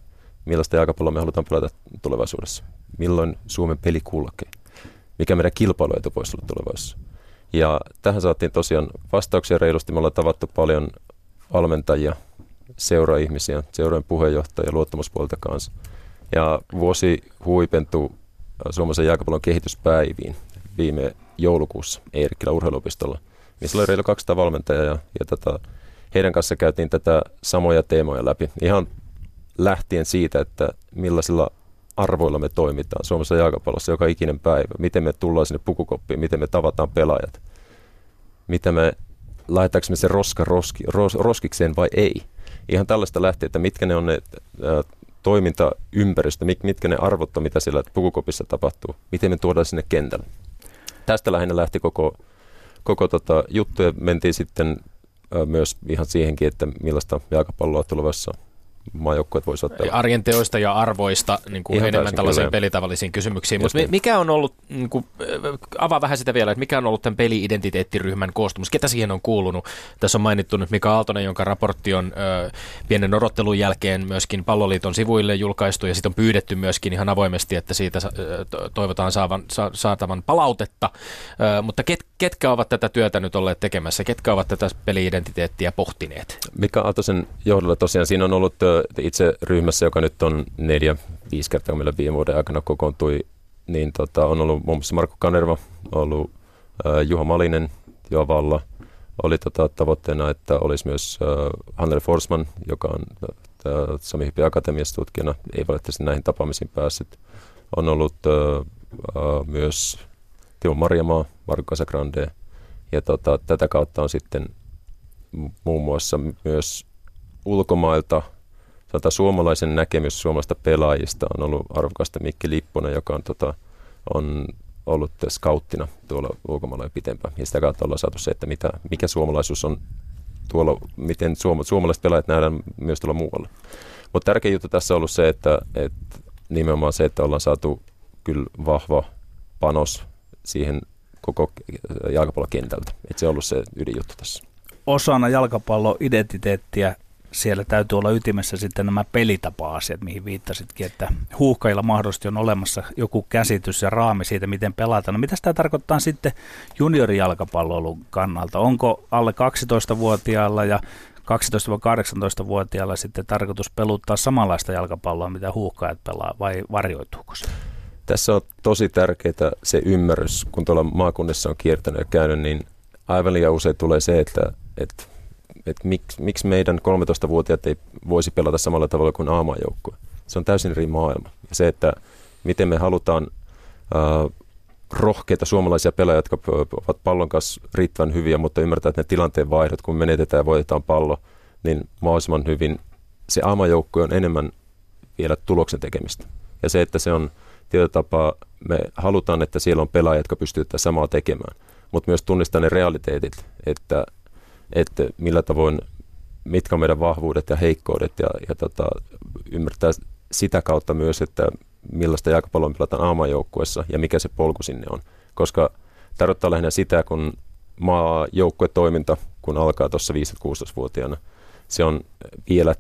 millaista jalkapalloa me halutaan pelata tulevaisuudessa. Milloin Suomen peli kulkee? Mikä meidän kilpailuetu voisi olla tulevaisuudessa? Ja tähän saatiin tosiaan vastauksia reilusti. Me ollaan tavattu paljon valmentajia, seuraihmisiä, seurojen puheenjohtajia luottamuspuolta kanssa. Ja vuosi huipentui äh, Suomalaisen jääkäpallon kehityspäiviin viime joulukuussa Eerikkilä urheiluopistolla, missä oli reilu 200 valmentajaa ja, ja tota, heidän kanssa käytiin tätä samoja teemoja läpi. Ihan lähtien siitä, että millaisilla arvoilla me toimitaan Suomessa jalkapallossa joka ikinen päivä, miten me tullaan sinne pukukoppiin, miten me tavataan pelaajat, mitä me laitaanko me se roska roski, ros, roskikseen vai ei. Ihan tällaista lähti, että mitkä ne on ne ä, toimintaympäristö, mitkä ne arvot on, mitä siellä pukukopissa tapahtuu, miten me tuodaan sinne kentälle. Tästä lähinnä lähti koko, koko tota juttu ja mentiin sitten myös ihan siihenkin, että millaista jalkapalloa tulevassa maajoukkueet voisivat pelata. Arjen teoista ja arvoista niin kuin enemmän tällaisiin kyllä. pelitavallisiin kysymyksiin. Mutta niin. mikä on ollut, niin kuin, avaa vähän sitä vielä, että mikä on ollut tämän peli-identiteettiryhmän koostumus? Ketä siihen on kuulunut? Tässä on mainittu nyt Mika Aaltonen, jonka raportti on ö, pienen odottelun jälkeen myöskin Palloliiton sivuille julkaistu ja sitten on pyydetty myöskin ihan avoimesti, että siitä ö, toivotaan saavan, sa, saatavan palautetta. Ö, mutta ket, ketkä ovat tätä työtä nyt olleet tekemässä? Ketkä ovat tätä peli-identiteettiä pohtineet? Mika Aaltosen johdolla tosiaan siinä on ollut itse ryhmässä, joka nyt on neljä, viisi kertaa, meillä viime vuoden aikana kokoontui, niin tota, on ollut muun muassa Marko Kanerva, ollut äh, Juha Malinen, Joa Valla. Oli tota, tavoitteena, että olisi myös äh, Hannele Forsman, joka on äh, Sami Hyppi Akatemiassa tutkijana, ei valitettavasti näihin tapaamisiin päässyt. On ollut äh, äh, myös Timo Marjamaa, Marko Casagrande, ja tota, tätä kautta on sitten muun muassa myös ulkomailta tota, suomalaisen näkemys suomalaista pelaajista on ollut arvokasta. Mikki Lipponen, joka on, tota, on ollut skauttina tuolla ulkomailla jo pitempään. Ja sitä kautta ollaan saatu se, että mitä, mikä suomalaisuus on tuolla, miten suoma, suomalaiset pelaajat nähdään myös tuolla muualla. Mutta tärkeä juttu tässä on ollut se, että, että nimenomaan se, että ollaan saatu kyllä vahva panos siihen koko jalkapallokentältä. Että se on ollut se ydinjuttu tässä. Osana jalkapalloidentiteettiä siellä täytyy olla ytimessä sitten nämä pelitapa-asiat, mihin viittasitkin, että huuhkajilla mahdollisesti on olemassa joku käsitys ja raami siitä, miten pelataan. No, mitä tämä tarkoittaa sitten juniorijalkapallon kannalta? Onko alle 12-vuotiailla ja 12-18-vuotiailla sitten tarkoitus peluttaa samanlaista jalkapalloa, mitä huuhkajat pelaa, vai varjoituuko se? Tässä on tosi tärkeää se ymmärrys, kun tuolla maakunnissa on kiertänyt ja käynyt, niin aivan liian usein tulee se, että, että että miksi, miksi meidän 13-vuotiaat ei voisi pelata samalla tavalla kuin aamajoukkue. Se on täysin eri maailma. Ja se, että miten me halutaan äh, rohkeita suomalaisia pelaajia, jotka ovat pallon kanssa riittävän hyviä, mutta ymmärtää, että ne tilanteen vaihdot, kun menetetään ja voitetaan pallo, niin mahdollisimman hyvin se aamajoukkue on enemmän vielä tuloksen tekemistä. Ja se, että se on tietyllä tapaa, me halutaan, että siellä on pelaajia, jotka pystyvät tätä samaa tekemään, mutta myös tunnistaa ne realiteetit, että että millä tavoin, mitkä on meidän vahvuudet ja heikkoudet ja, ja tota, ymmärtää sitä kautta myös, että millaista jalkapalloa pelataan aamajoukkuessa ja mikä se polku sinne on. Koska tarkoittaa lähinnä sitä, kun maajoukkuetoiminta, kun alkaa tuossa 15-16-vuotiaana, se on vielä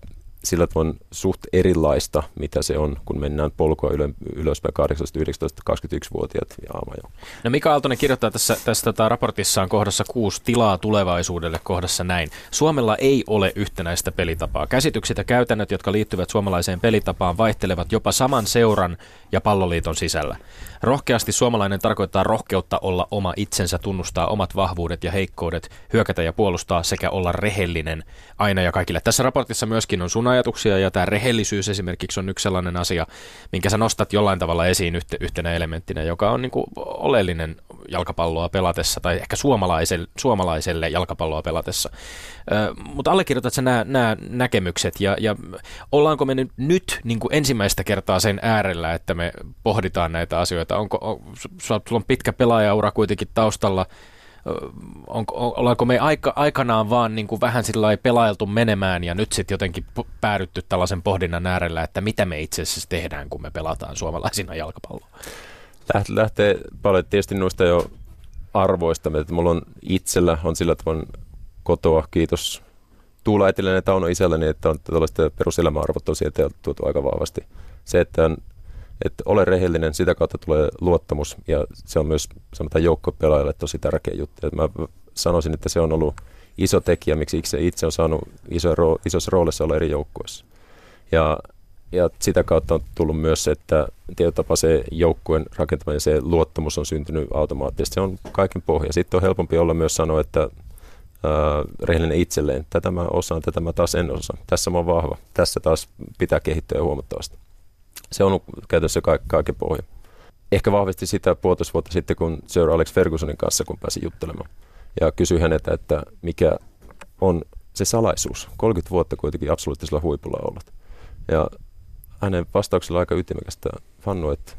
sillä tavoin suht erilaista, mitä se on, kun mennään polkua ylö, ylöspäin 18, 19, 21-vuotiaat ja aamajo. No Mika Aaltonen kirjoittaa tässä, tässä tota, raportissaan kohdassa kuusi tilaa tulevaisuudelle kohdassa näin. Suomella ei ole yhtenäistä pelitapaa. Käsitykset ja käytännöt, jotka liittyvät suomalaiseen pelitapaan, vaihtelevat jopa saman seuran ja palloliiton sisällä. Rohkeasti suomalainen tarkoittaa rohkeutta olla oma itsensä, tunnustaa omat vahvuudet ja heikkoudet, hyökätä ja puolustaa sekä olla rehellinen aina ja kaikille. Tässä raportissa myöskin on sun ajatuksia ja tämä rehellisyys esimerkiksi on yksi sellainen asia, minkä sä nostat jollain tavalla esiin yhtenä elementtinä, joka on niin kuin oleellinen jalkapalloa pelatessa tai ehkä suomalaiselle, suomalaiselle jalkapalloa pelatessa. mutta allekirjoitat sä nämä, nämä näkemykset ja, ja ollaanko me nyt, nyt niin kuin ensimmäistä kertaa sen äärellä, että me pohditaan näitä asioita? Onko, on, sulla on pitkä pelaajaura kuitenkin taustalla, onko, ollaanko me aika, aikanaan vaan niin kuin vähän sillä pelailtu menemään ja nyt sitten jotenkin päädytty tällaisen pohdinnan äärellä, että mitä me itse asiassa tehdään, kun me pelataan suomalaisina jalkapalloa? Lähtee paljon tietysti noista jo arvoista, että mulla on itsellä on sillä tavalla kotoa, kiitos Tuula Etilän ja Tauno isälleni, että on tällaiset peruselämäarvot tosiaan tuotu aika vahvasti. Se, että on että ole rehellinen, sitä kautta tulee luottamus ja se on myös sanotaan joukkopelaajalle tosi tärkeä juttu. mä sanoisin, että se on ollut iso tekijä, miksi itse on saanut iso roo, isossa roolissa olla eri joukkueissa. Ja, ja sitä kautta on tullut myös se, että tietotapa se joukkueen rakentaminen ja se luottamus on syntynyt automaattisesti. Se on kaiken pohja. Sitten on helpompi olla myös sanoa, että äh, rehellinen itselleen. Tätä mä osaan, tätä mä taas en osaa. Tässä mä oon vahva. Tässä taas pitää kehittyä huomattavasti se on käytössä ka- kaiken pohja. Ehkä vahvisti sitä puolitoista vuotta sitten, kun Sir Alex Fergusonin kanssa, kun pääsin juttelemaan. Ja kysyin häneltä, että mikä on se salaisuus. 30 vuotta kuitenkin absoluuttisella huipulla ollut. Ja hänen vastauksella aika ytimekästä fannu, että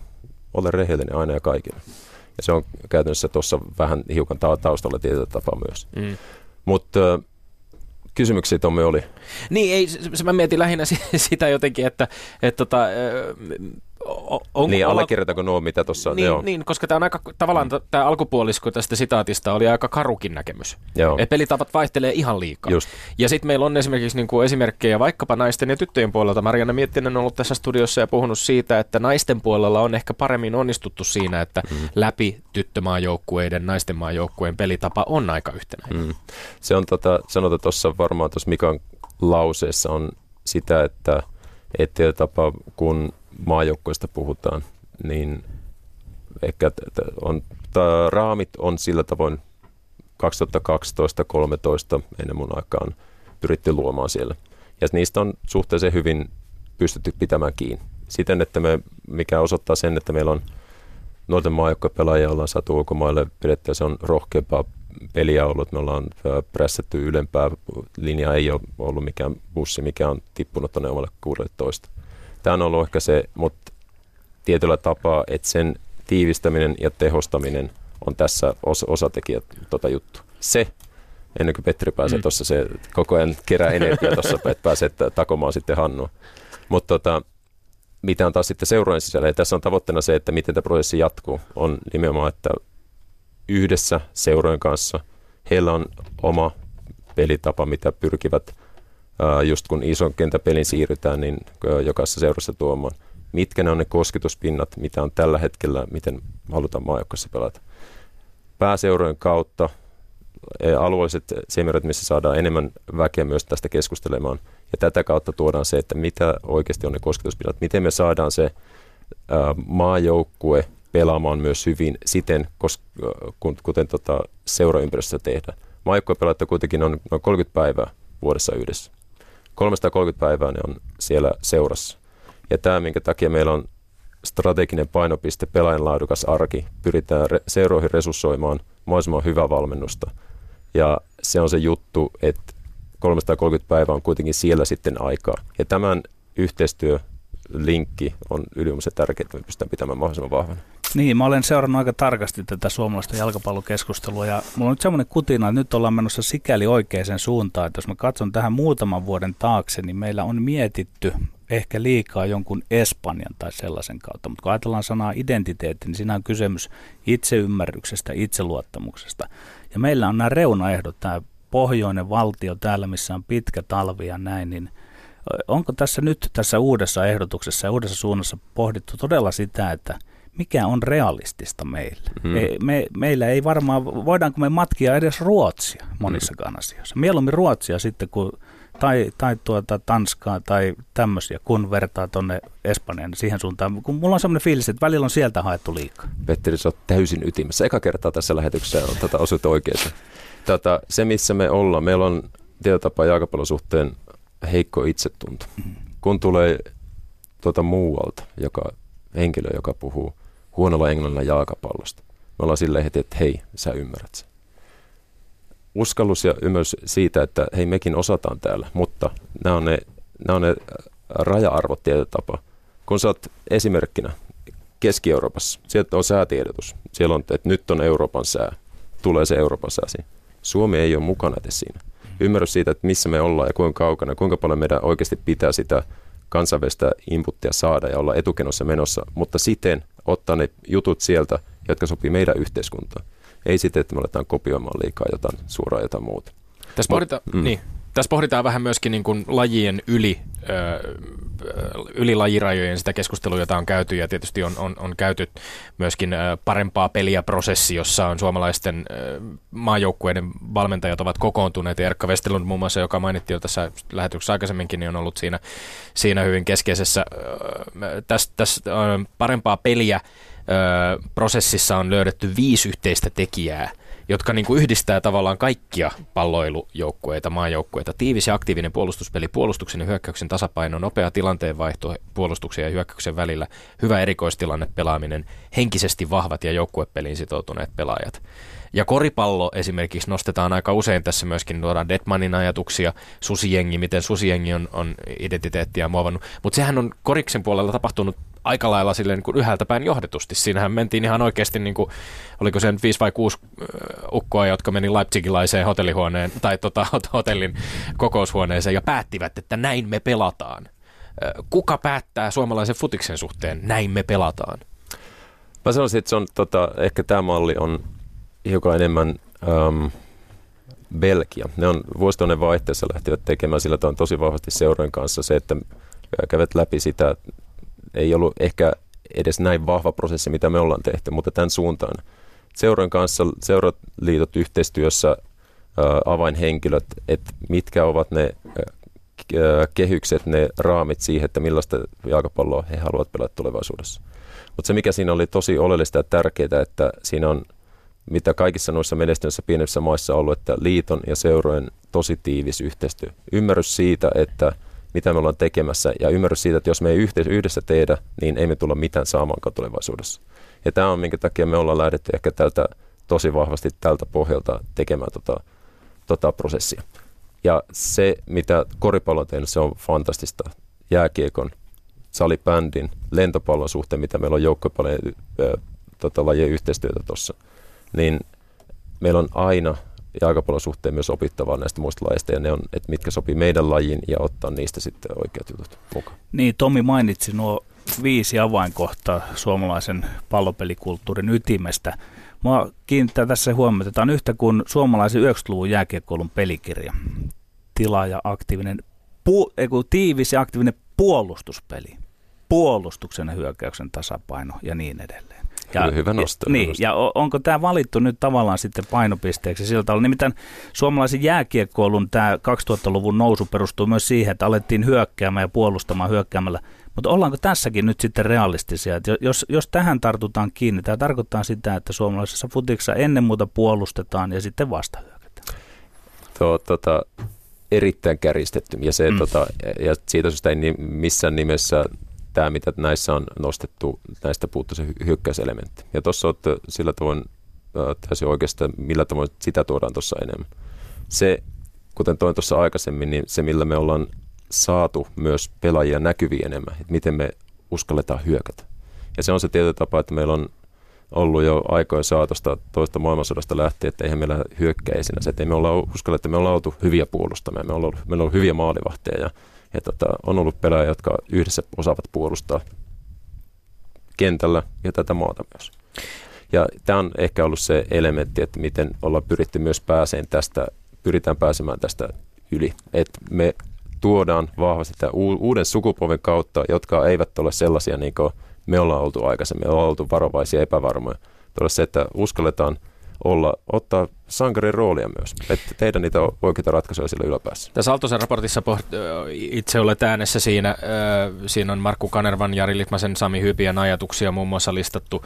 ole rehellinen aina ja kaikille. Ja se on käytännössä tuossa vähän hiukan taustalla tietyllä tapaa myös. Mm. Mutta kysymyksiä Tommi oli? Niin, ei, se, mä mietin lähinnä [laughs] sitä jotenkin, että, että tota, on, niin, allekirjoitanko nuo, mitä tuossa niin, joo. niin, koska tämä on aika, tavallaan mm. tämä alkupuolisko tästä sitaatista oli aika karukin näkemys. Joo. Et pelitavat vaihtelee ihan liikaa. Just. Ja sitten meillä on esimerkiksi niin kuin esimerkkejä vaikkapa naisten ja tyttöjen puolelta. Marianne Miettinen on ollut tässä studiossa ja puhunut siitä, että naisten puolella on ehkä paremmin onnistuttu siinä, että mm. läpi tyttömaajoukkueiden, naisten maajoukkueen pelitapa on aika yhtenäinen. Mm. Se on tota, sanotaan tuossa varmaan tuossa Mikan lauseessa on sitä, että että tapa, kun maajoukkoista puhutaan, niin ehkä on, raamit on sillä tavoin 2012-2013 ennen mun aikaan pyritty luomaan siellä. Ja niistä on suhteellisen hyvin pystytty pitämään kiinni. Siten, että me, mikä osoittaa sen, että meillä on nuorten maajoukkuepelaajia ollaan saatu ulkomaille pidettyä, se on rohkeampaa peliä ollut. Me ollaan prässätty ylempää. Linja ei ole ollut mikään bussi, mikä on tippunut tuonne omalle 16. Tämä on ollut ehkä se, mutta tietyllä tapaa, että sen tiivistäminen ja tehostaminen on tässä os- osatekijä tota juttu. Se, ennen kuin Petri pääsee mm. tuossa, se koko ajan kerää energiaa tuossa, että pääsee takomaan sitten Hannu. Mutta tota, mitä on taas sitten seurojen sisällä, ja tässä on tavoitteena se, että miten tämä prosessi jatkuu, on nimenomaan, että yhdessä seurojen kanssa heillä on oma pelitapa, mitä pyrkivät just kun ison kentäpelin siirrytään, niin jokaisessa seurassa tuomaan. Mitkä ne on ne kosketuspinnat, mitä on tällä hetkellä, miten halutaan maajoukkoissa pelata. Pääseurojen kautta alueelliset seminarit, missä saadaan enemmän väkeä myös tästä keskustelemaan. Ja tätä kautta tuodaan se, että mitä oikeasti on ne kosketuspinnat, miten me saadaan se maajoukkue pelaamaan myös hyvin siten, kuten tota, seuraympäristössä tehdään. Maajoukkuepelaajat kuitenkin on noin 30 päivää vuodessa yhdessä. 330 päivää ne on siellä seurassa. Ja tämä, minkä takia meillä on strateginen painopiste, pelaajan laadukas arki, pyritään re- seuroihin resurssoimaan mahdollisimman hyvää valmennusta. Ja se on se juttu, että 330 päivää on kuitenkin siellä sitten aikaa. Ja tämän yhteistyölinkki on ylivoimaisen tärkeää, että me pystytään pitämään mahdollisimman vahvana. Niin, mä olen seurannut aika tarkasti tätä suomalaista jalkapallokeskustelua ja mulla on nyt semmoinen kutina, että nyt ollaan menossa sikäli oikeaan suuntaan, että jos mä katson tähän muutaman vuoden taakse, niin meillä on mietitty ehkä liikaa jonkun Espanjan tai sellaisen kautta. Mutta kun ajatellaan sanaa identiteetti, niin siinä on kysymys itseymmärryksestä, itseluottamuksesta. Ja meillä on nämä reunaehdot, tämä pohjoinen valtio täällä, missä on pitkä talvi ja näin, niin onko tässä nyt tässä uudessa ehdotuksessa ja uudessa suunnassa pohdittu todella sitä, että mikä on realistista meillä? Hmm. Me, me, meillä ei varmaan, voidaanko me matkia edes Ruotsia monissakaan hmm. asioissa? Mieluummin Ruotsia sitten kuin tai, tai tuota Tanskaa tai tämmöisiä, kun vertaa tuonne Espanjan siihen suuntaan. Kun mulla on semmoinen fiilis, että välillä on sieltä haettu liikaa. Petteri, sä oot täysin ytimessä. Eka kertaa tässä lähetyksessä on tätä osut oikein. Tätä, se, missä me ollaan, meillä on tapaa jalkapallon suhteen heikko itsetunto. Kun tulee tuota muualta, joka henkilö, joka puhuu huonolla englannilla jalkapallosta, me ollaan silleen heti, että hei, sä ymmärrät sen uskallus ja ymmärrys siitä, että hei mekin osataan täällä, mutta nämä on ne, nämä on ne raja-arvot tietyllä tapaa. Kun sä oot esimerkkinä Keski-Euroopassa, sieltä on säätiedotus. Siellä on, että nyt on Euroopan sää. Tulee se Euroopan sää siinä. Suomi ei ole mukana edes siinä. Ymmärrys siitä, että missä me ollaan ja kuinka kaukana, kuinka paljon meidän oikeasti pitää sitä kansainvälistä inputtia saada ja olla etukenossa menossa, mutta siten ottaa ne jutut sieltä, jotka sopii meidän yhteiskuntaan. Ei sitten, että me aletaan kopioimaan liikaa jotain suoraan jotain muuta. Tässä, pohdita, mm. niin, tässä pohditaan vähän myöskin niin kuin lajien yli, ö, yli lajirajojen sitä keskustelua, jota on käyty ja tietysti on, on, on käyty myöskin parempaa peliä prosessi, jossa on suomalaisten maajoukkueiden valmentajat ovat kokoontuneet Erkka Westerlund muun muassa, joka mainittiin jo tässä lähetyksessä aikaisemminkin, niin on ollut siinä, siinä hyvin keskeisessä. Tässä, tässä parempaa peliä prosessissa on löydetty viisi yhteistä tekijää, jotka niin kuin yhdistää tavallaan kaikkia palloilujoukkueita, maajoukkueita. Tiivis ja aktiivinen puolustuspeli, puolustuksen ja hyökkäyksen tasapaino, nopea tilanteenvaihto puolustuksen ja hyökkäyksen välillä, hyvä erikoistilanne pelaaminen, henkisesti vahvat ja joukkuepeliin sitoutuneet pelaajat. Ja koripallo esimerkiksi nostetaan aika usein tässä myöskin, tuodaan Detmanin ajatuksia, susijengi, miten susijengi on, on identiteettiä muovannut. Mutta sehän on koriksen puolella tapahtunut aika lailla silleen niin kuin yhdeltä päin johdetusti. Siinähän mentiin ihan oikeasti, niin kuin, oliko se nyt viisi vai kuusi ukkoa, jotka meni Leipzigilaiseen hotellihuoneen tai tota, [laughs] hotellin kokoushuoneeseen ja päättivät, että näin me pelataan. Kuka päättää suomalaisen futiksen suhteen, näin me pelataan? Mä sanoisin, että se on, tota, ehkä tämä malli on hiukan enemmän um, Belgia. Ne on vuosituhannen vaihteessa lähtivät tekemään sillä on tosi vahvasti seurojen kanssa se, että kävät läpi sitä ei ollut ehkä edes näin vahva prosessi, mitä me ollaan tehty, mutta tämän suuntaan. Seuran kanssa, seuraliitot yhteistyössä, avainhenkilöt, että mitkä ovat ne kehykset, ne raamit siihen, että millaista jalkapalloa he haluavat pelata tulevaisuudessa. Mutta se, mikä siinä oli tosi oleellista ja tärkeää, että siinä on, mitä kaikissa noissa menestyneissä pienemmissä maissa on ollut, että liiton ja seurojen tosi tiivis yhteistyö. Ymmärrys siitä, että – mitä me ollaan tekemässä ja ymmärrys siitä, että jos me ei yhdessä tehdä, niin ei me tulla mitään saamaan tulevaisuudessa. Ja tämä on minkä takia me ollaan lähdetty ehkä tältä tosi vahvasti tältä pohjalta tekemään tota, tota prosessia. Ja se, mitä koripallo on tehnyt, se on fantastista. Jääkiekon, salibändin, lentopallon suhteen, mitä meillä on joukkopallon tota, lajien yhteistyötä tuossa, niin meillä on aina jalkapallon suhteen myös opittavaa näistä muista lajeista ja ne on, että mitkä sopii meidän lajiin ja ottaa niistä sitten oikeat jutut mukaan. Niin, Tomi mainitsi nuo viisi avainkohtaa suomalaisen pallopelikulttuurin ytimestä. Mua kiinnittää tässä huomiota, että on yhtä kuin suomalaisen 90-luvun jääkiekkoulun pelikirja. Tila ja aktiivinen, pu, eiku, tiivis ja aktiivinen puolustuspeli. Puolustuksen ja hyökkäyksen tasapaino ja niin edelleen. Ja, hyvä nosto. Niin, ja onko tämä valittu nyt tavallaan sitten painopisteeksi sillä tavalla? Nimittäin suomalaisen jääkiekkoilun tämä 2000-luvun nousu perustuu myös siihen, että alettiin hyökkäämään ja puolustamaan hyökkäämällä. Mutta ollaanko tässäkin nyt sitten realistisia? Että jos, jos tähän tartutaan kiinni, tämä tarkoittaa sitä, että suomalaisessa futiksessa ennen muuta puolustetaan ja sitten vasta hyökätään. Tuo, tota, erittäin kärjistetty ja, se, mm. tota, ja siitä syystä ei missään nimessä tämä, mitä näissä on nostettu, näistä puuttuu se hyökkäyselementti. Ja tuossa olette sillä tavoin täysin oikeastaan, millä tavoin sitä tuodaan tuossa enemmän. Se, kuten toin tuossa aikaisemmin, niin se, millä me ollaan saatu myös pelaajia näkyviä enemmän, että miten me uskalletaan hyökätä. Ja se on se tietty tapa, että meillä on ollut jo aikojen saatosta toista maailmansodasta lähtien, että eihän meillä hyökkäisinä se, että ei me olla uskalla, että me ollaan oltu hyviä puolustamaan, me ollaan meillä on ollut hyviä maalivahteja ja Ja tota, on ollut pelaajia, jotka yhdessä osaavat puolustaa kentällä ja tätä maata myös. Ja tämä on ehkä ollut se elementti, että miten ollaan pyritty myös pääseen tästä, pyritään pääsemään tästä yli. Että me tuodaan vahvasti tämän uuden sukupolven kautta, jotka eivät ole sellaisia niin kuin me ollaan oltu aikaisemmin, me ollaan oltu varovaisia epävarmoja. Todella se, että uskalletaan olla, ottaa sankarin roolia myös, että tehdä niitä oikeita ratkaisuja sillä yläpäässä. Tässä Aaltosen raportissa poht- itse olet äänessä siinä. Siinä on Markku Kanervan, Jari Litmasen, Sami Hypien ajatuksia muun muassa listattu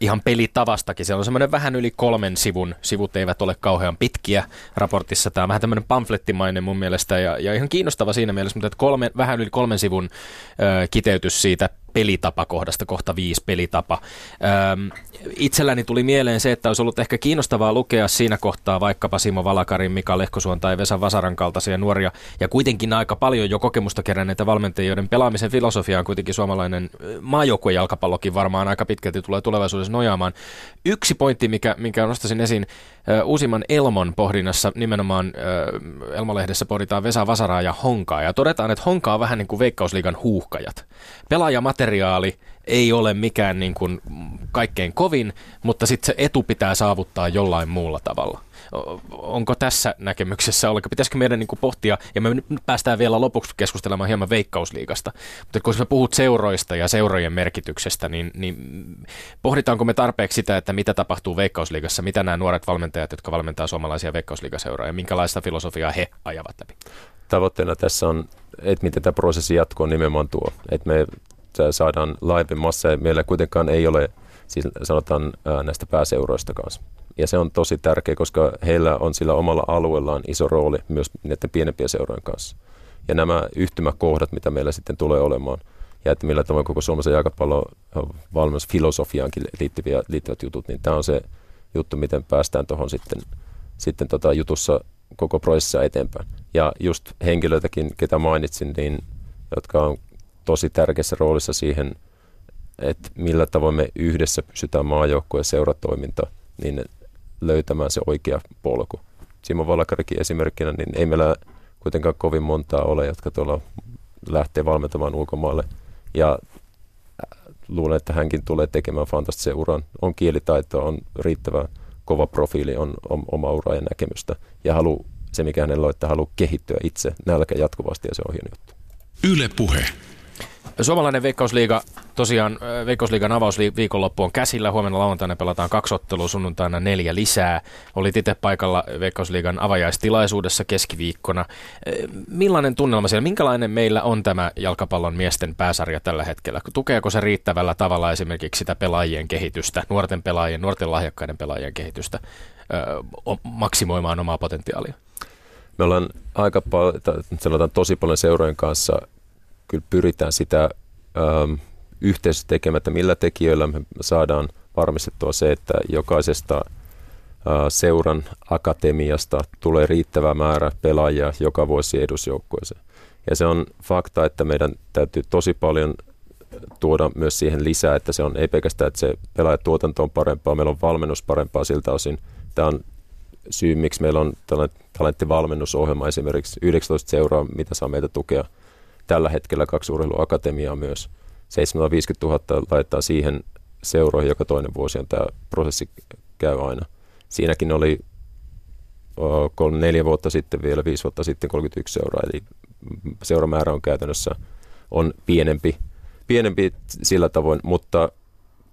ihan pelitavastakin. Se on semmoinen vähän yli kolmen sivun, sivut eivät ole kauhean pitkiä raportissa. Tämä on vähän tämmöinen pamflettimainen mun mielestä ja, ja ihan kiinnostava siinä mielessä, mutta että kolme, vähän yli kolmen sivun kiteytys siitä pelitapakohdasta, kohta viisi pelitapa. Öm, itselläni tuli mieleen se, että olisi ollut ehkä kiinnostavaa lukea siinä kohtaa vaikkapa Simo Valakarin, Mika Lehkosuon tai Vesa Vasaran kaltaisia nuoria ja kuitenkin aika paljon jo kokemusta keränneitä valmentajia, joiden pelaamisen filosofia on kuitenkin suomalainen maajoukkuejalkapallokin varmaan aika pitkälti tulee tulevaisuudessa nojaamaan. Yksi pointti, mikä, minkä nostaisin esiin uusimman Elmon pohdinnassa, nimenomaan Elmolehdessä pohditaan Vesa Vasaraa ja Honkaa ja todetaan, että Honka on vähän niin kuin Veikkausliigan huuhkajat. Pelaajamateriaali ei ole mikään niin kuin kaikkein kovin, mutta sitten se etu pitää saavuttaa jollain muulla tavalla. Onko tässä näkemyksessä, oliko, pitäisikö meidän niin kuin pohtia, ja me päästään vielä lopuksi keskustelemaan hieman Veikkausliigasta, mutta kun me puhut seuroista ja seurojen merkityksestä, niin, niin pohditaanko me tarpeeksi sitä, että mitä tapahtuu Veikkausliigassa, mitä nämä nuoret valmentajat, jotka valmentaa suomalaisia Veikkausliigaseuroja, ja minkälaista filosofiaa he ajavat läpi? Tavoitteena tässä on, että miten tämä prosessi jatkuu, nimenomaan tuo, että me saadaan live massa, ja meillä kuitenkaan ei ole siis sanotaan näistä pääseuroista kanssa. Ja se on tosi tärkeä, koska heillä on sillä omalla alueellaan iso rooli myös näiden pienempien seurojen kanssa. Ja nämä yhtymäkohdat, mitä meillä sitten tulee olemaan, ja että millä tavalla koko Suomessa jalkapallon valmennusfilosofiaankin liittyviä, liittyvät jutut, niin tämä on se juttu, miten päästään tuohon sitten, sitten tota jutussa koko prosessissa eteenpäin. Ja just henkilöitäkin, ketä mainitsin, niin, jotka on tosi tärkeässä roolissa siihen, että millä tavoin me yhdessä pysytään maajoukkueen seuratoiminta, niin löytämään se oikea polku. Simo Valakarikin esimerkkinä, niin ei meillä kuitenkaan kovin montaa ole, jotka tuolla lähtee valmentamaan ulkomaille. Ja äh, luulen, että hänkin tulee tekemään fantastisen uran. On kielitaitoa, on riittävä kova profiili, on, on oma ura ja näkemystä. Ja halu, se, mikä hänellä on, että haluaa kehittyä itse nälkä jatkuvasti ja se on hieno juttu. Yle Puhe. Suomalainen Veikkausliiga, tosiaan Veikkausliigan avausviikonloppu on käsillä. Huomenna lauantaina pelataan kaksi ottelua, sunnuntaina neljä lisää. Olit itse paikalla Veikkausliigan avajaistilaisuudessa keskiviikkona. Millainen tunnelma siellä? Minkälainen meillä on tämä jalkapallon miesten pääsarja tällä hetkellä? Tukeeko se riittävällä tavalla esimerkiksi sitä pelaajien kehitystä, nuorten pelaajien, nuorten lahjakkaiden pelaajien kehitystä maksimoimaan omaa potentiaalia? Me ollaan aika paljon, sanotaan tosi paljon seurojen kanssa kyllä pyritään sitä ähm, tekemään, että millä tekijöillä me saadaan varmistettua se, että jokaisesta äh, seuran akatemiasta tulee riittävä määrä pelaajia joka vuosi edusjoukkueeseen. Ja se on fakta, että meidän täytyy tosi paljon tuoda myös siihen lisää, että se on ei pelkästään, että se pelaajatuotanto on parempaa, meillä on valmennus parempaa siltä osin. Tämä on syy, miksi meillä on tällainen talenttivalmennusohjelma esimerkiksi 19 seuraa, mitä saa meitä tukea – tällä hetkellä kaksi urheiluakatemiaa myös. 750 000 laittaa siihen seuroihin joka toinen vuosi, ja tämä prosessi käy aina. Siinäkin oli kolme, neljä vuotta sitten vielä, viisi vuotta sitten 31 seuraa, eli seuramäärä on käytännössä on pienempi, pienempi sillä tavoin, mutta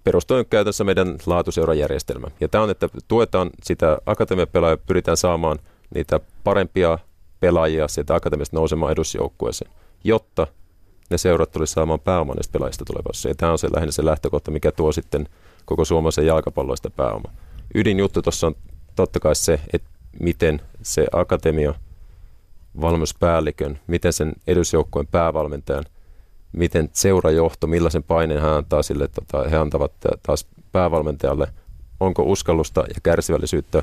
perustuen käytännössä meidän laatuseurajärjestelmä. Ja tämä on, että tuetaan sitä akatemiapelaajia, pyritään saamaan niitä parempia pelaajia sieltä akatemiasta nousemaan edusjoukkueeseen jotta ne seurat tulisi saamaan pääoman näistä pelaajista tulevaisuudessa. Ja tämä on se lähinnä se lähtökohta, mikä tuo sitten koko suomalaisen jalkapalloista pääoma. Ydinjuttu tuossa on totta kai se, että miten se akatemia valmennuspäällikön, miten sen edusjoukkojen päävalmentajan, miten seurajohto, millaisen paineen hän antaa sille, tota, he antavat taas päävalmentajalle, onko uskallusta ja kärsivällisyyttä 16-21,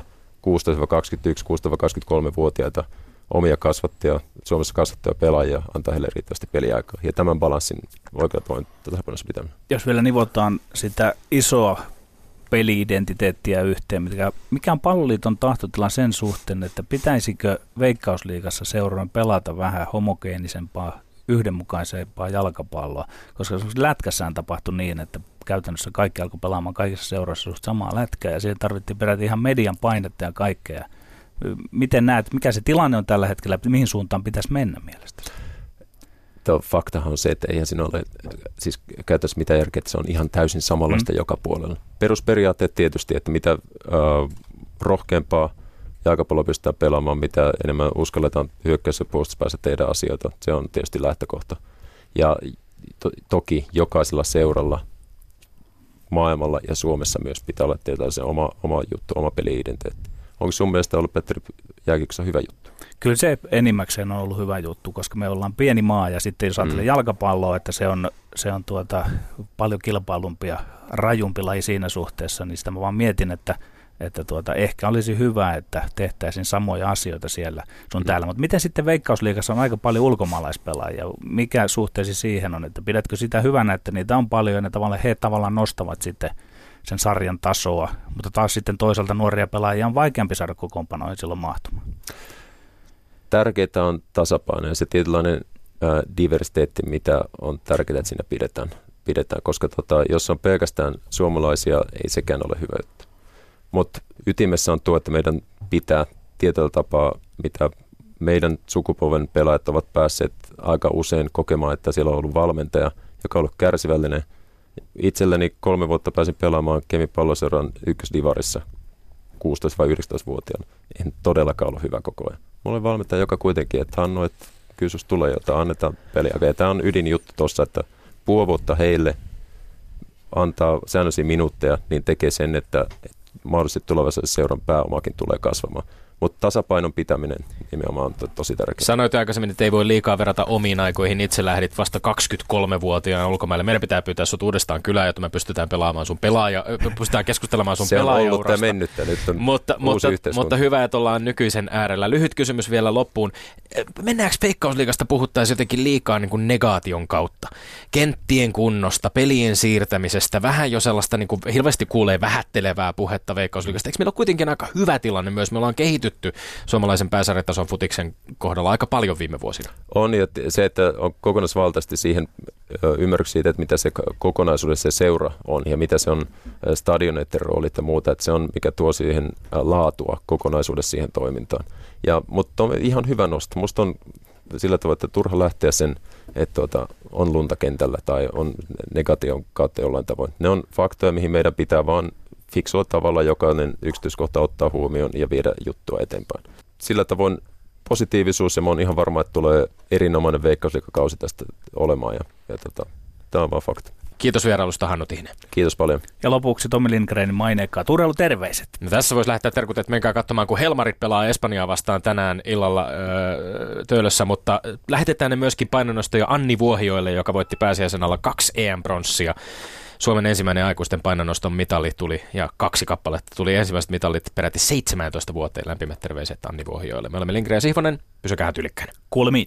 16-23-vuotiaita omia kasvattajia, Suomessa kasvattajia pelaajia, antaa heille riittävästi peliaikaa. Ja tämän balanssin oikein voin tasapainossa pitämään. Jos vielä nivotaan sitä isoa peliidentiteettiä yhteen, mikä, mikä on palloliiton tahtotila sen suhteen, että pitäisikö Veikkausliigassa seuran pelata vähän homogeenisempaa yhdenmukaisempaa jalkapalloa, koska lätkässään tapahtui niin, että käytännössä kaikki alkoi pelaamaan kaikissa seurassa samaa lätkää ja siihen tarvittiin peräti ihan median painetta ja kaikkea. Miten näet, mikä se tilanne on tällä hetkellä, mihin suuntaan pitäisi mennä mielestäsi? Tuo faktahan on se, että eihän siinä ole siis käytännössä mitään järkeä, että se on ihan täysin samanlaista mm. joka puolella. Perusperiaatteet tietysti, että mitä äh, rohkeampaa jalkapallo pystytään pelaamaan, mitä enemmän uskalletaan hyökkäys- ja puolustuspäässä tehdä asioita. Se on tietysti lähtökohta. Ja to- toki jokaisella seuralla maailmalla ja Suomessa myös pitää olla tietää se oma, oma juttu, oma peli-identiteetti. Onko sun mielestä ollut Petteri jääkiekossa hyvä juttu? Kyllä se enimmäkseen on ollut hyvä juttu, koska me ollaan pieni maa ja sitten jos ajattelee mm. jalkapalloa, että se on, se on tuota, paljon kilpailumpi ja rajumpi laji siinä suhteessa, niin sitä mä vaan mietin, että – että tuota, ehkä olisi hyvä, että tehtäisiin samoja asioita siellä sun mm. täällä. Mutta miten sitten Veikkausliigassa on aika paljon ulkomaalaispelaajia? Mikä suhteesi siihen on, että pidätkö sitä hyvänä, että niitä on paljon ja ne tavallaan, he tavallaan nostavat sitten sen sarjan tasoa, mutta taas sitten toisaalta nuoria pelaajia on vaikeampi saada kokoonpanoihin silloin mahtumaan. Tärkeää on tasapaino ja se tietynlainen äh, diversiteetti, mitä on tärkeää, että siinä pidetään, pidetään koska tota, jos on pelkästään suomalaisia, ei sekään ole hyvä juttu. Mutta ytimessä on tuo, että meidän pitää tietyllä tapaa, mitä meidän sukupolven pelaajat ovat päässeet aika usein kokemaan, että siellä on ollut valmentaja, joka on ollut kärsivällinen. Itselleni kolme vuotta pääsin pelaamaan Kemi Palloseuran ykkösdivarissa 16 vai 19-vuotiaana. En todellakaan ollut hyvä koko ajan. Mulla oli valmentaja, joka kuitenkin, että Hannu, että kyllä tulee jotain, annetaan peliä. Ja tämä on ydinjuttu tuossa, että puoli vuotta heille antaa säännöllisiä minuutteja, niin tekee sen, että, mahdollisesti tulevaisuudessa seuran pääomakin tulee kasvamaan. Mutta tasapainon pitäminen nimenomaan on to- tosi tärkeää. Sanoit aikaisemmin, että ei voi liikaa verrata omiin aikoihin. Itse lähdit vasta 23-vuotiaana ulkomaille. Meidän pitää pyytää sut uudestaan kylään, jotta me pystytään pelaamaan sun pelaaja, pystytään keskustelemaan sun Se on ollut ja nyt on mutta, mutta, mutta hyvä, että ollaan nykyisen äärellä. Lyhyt kysymys vielä loppuun. Mennäänkö Veikkausliigasta puhuttaisiin jotenkin liikaa niin kuin negaation kautta? Kenttien kunnosta, pelien siirtämisestä, vähän jo sellaista, niin kuin hirveästi kuulee vähättelevää puhetta Veikkausliigasta. Eikö meillä ole kuitenkin aika hyvä tilanne myös? Me ollaan kehittynyt kehitytty suomalaisen pääsarjatason futiksen kohdalla aika paljon viime vuosina. On, ja se, että on kokonaisvaltaisesti siihen ymmärryksi siitä, että mitä se kokonaisuudessa se seura on ja mitä se on stadioneiden roolit ja muuta, että se on mikä tuo siihen laatua kokonaisuudessa siihen toimintaan. Ja, mutta on ihan hyvä nosto. Musta on sillä tavalla, että turha lähteä sen, että tuota, on lunta kentällä tai on negation kautta jollain tavoin. Ne on faktoja, mihin meidän pitää vaan fiksulla tavalla jokainen yksityiskohta ottaa huomioon ja viedä juttua eteenpäin. Sillä tavoin positiivisuus ja mä oon ihan varma, että tulee erinomainen veikkausliikakausi tästä olemaan ja, ja tota, tämä on vaan fakta. Kiitos vierailusta Hannu Tihinen. Kiitos paljon. Ja lopuksi Tommi Lindgrenin maineikkaa. Turelu, terveiset. No tässä voisi lähteä terkut, että menkää katsomaan, kun Helmarit pelaa Espanjaa vastaan tänään illalla öö, töölössä, mutta lähetetään ne myöskin painonnostoja Anni Vuohioille, joka voitti pääsiäisen alla kaksi EM-pronssia. Suomen ensimmäinen aikuisten painonnoston mitali tuli, ja kaksi kappaletta tuli ensimmäiset mitalit peräti 17 vuoteen. Lämpimät terveiset Anni Vuohioille. Me olemme Lindgren ja Sihvonen. Pysykää tylikkäin. Kuulemiin.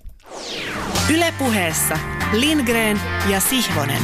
Ylepuheessa Lindgren ja Sihvonen.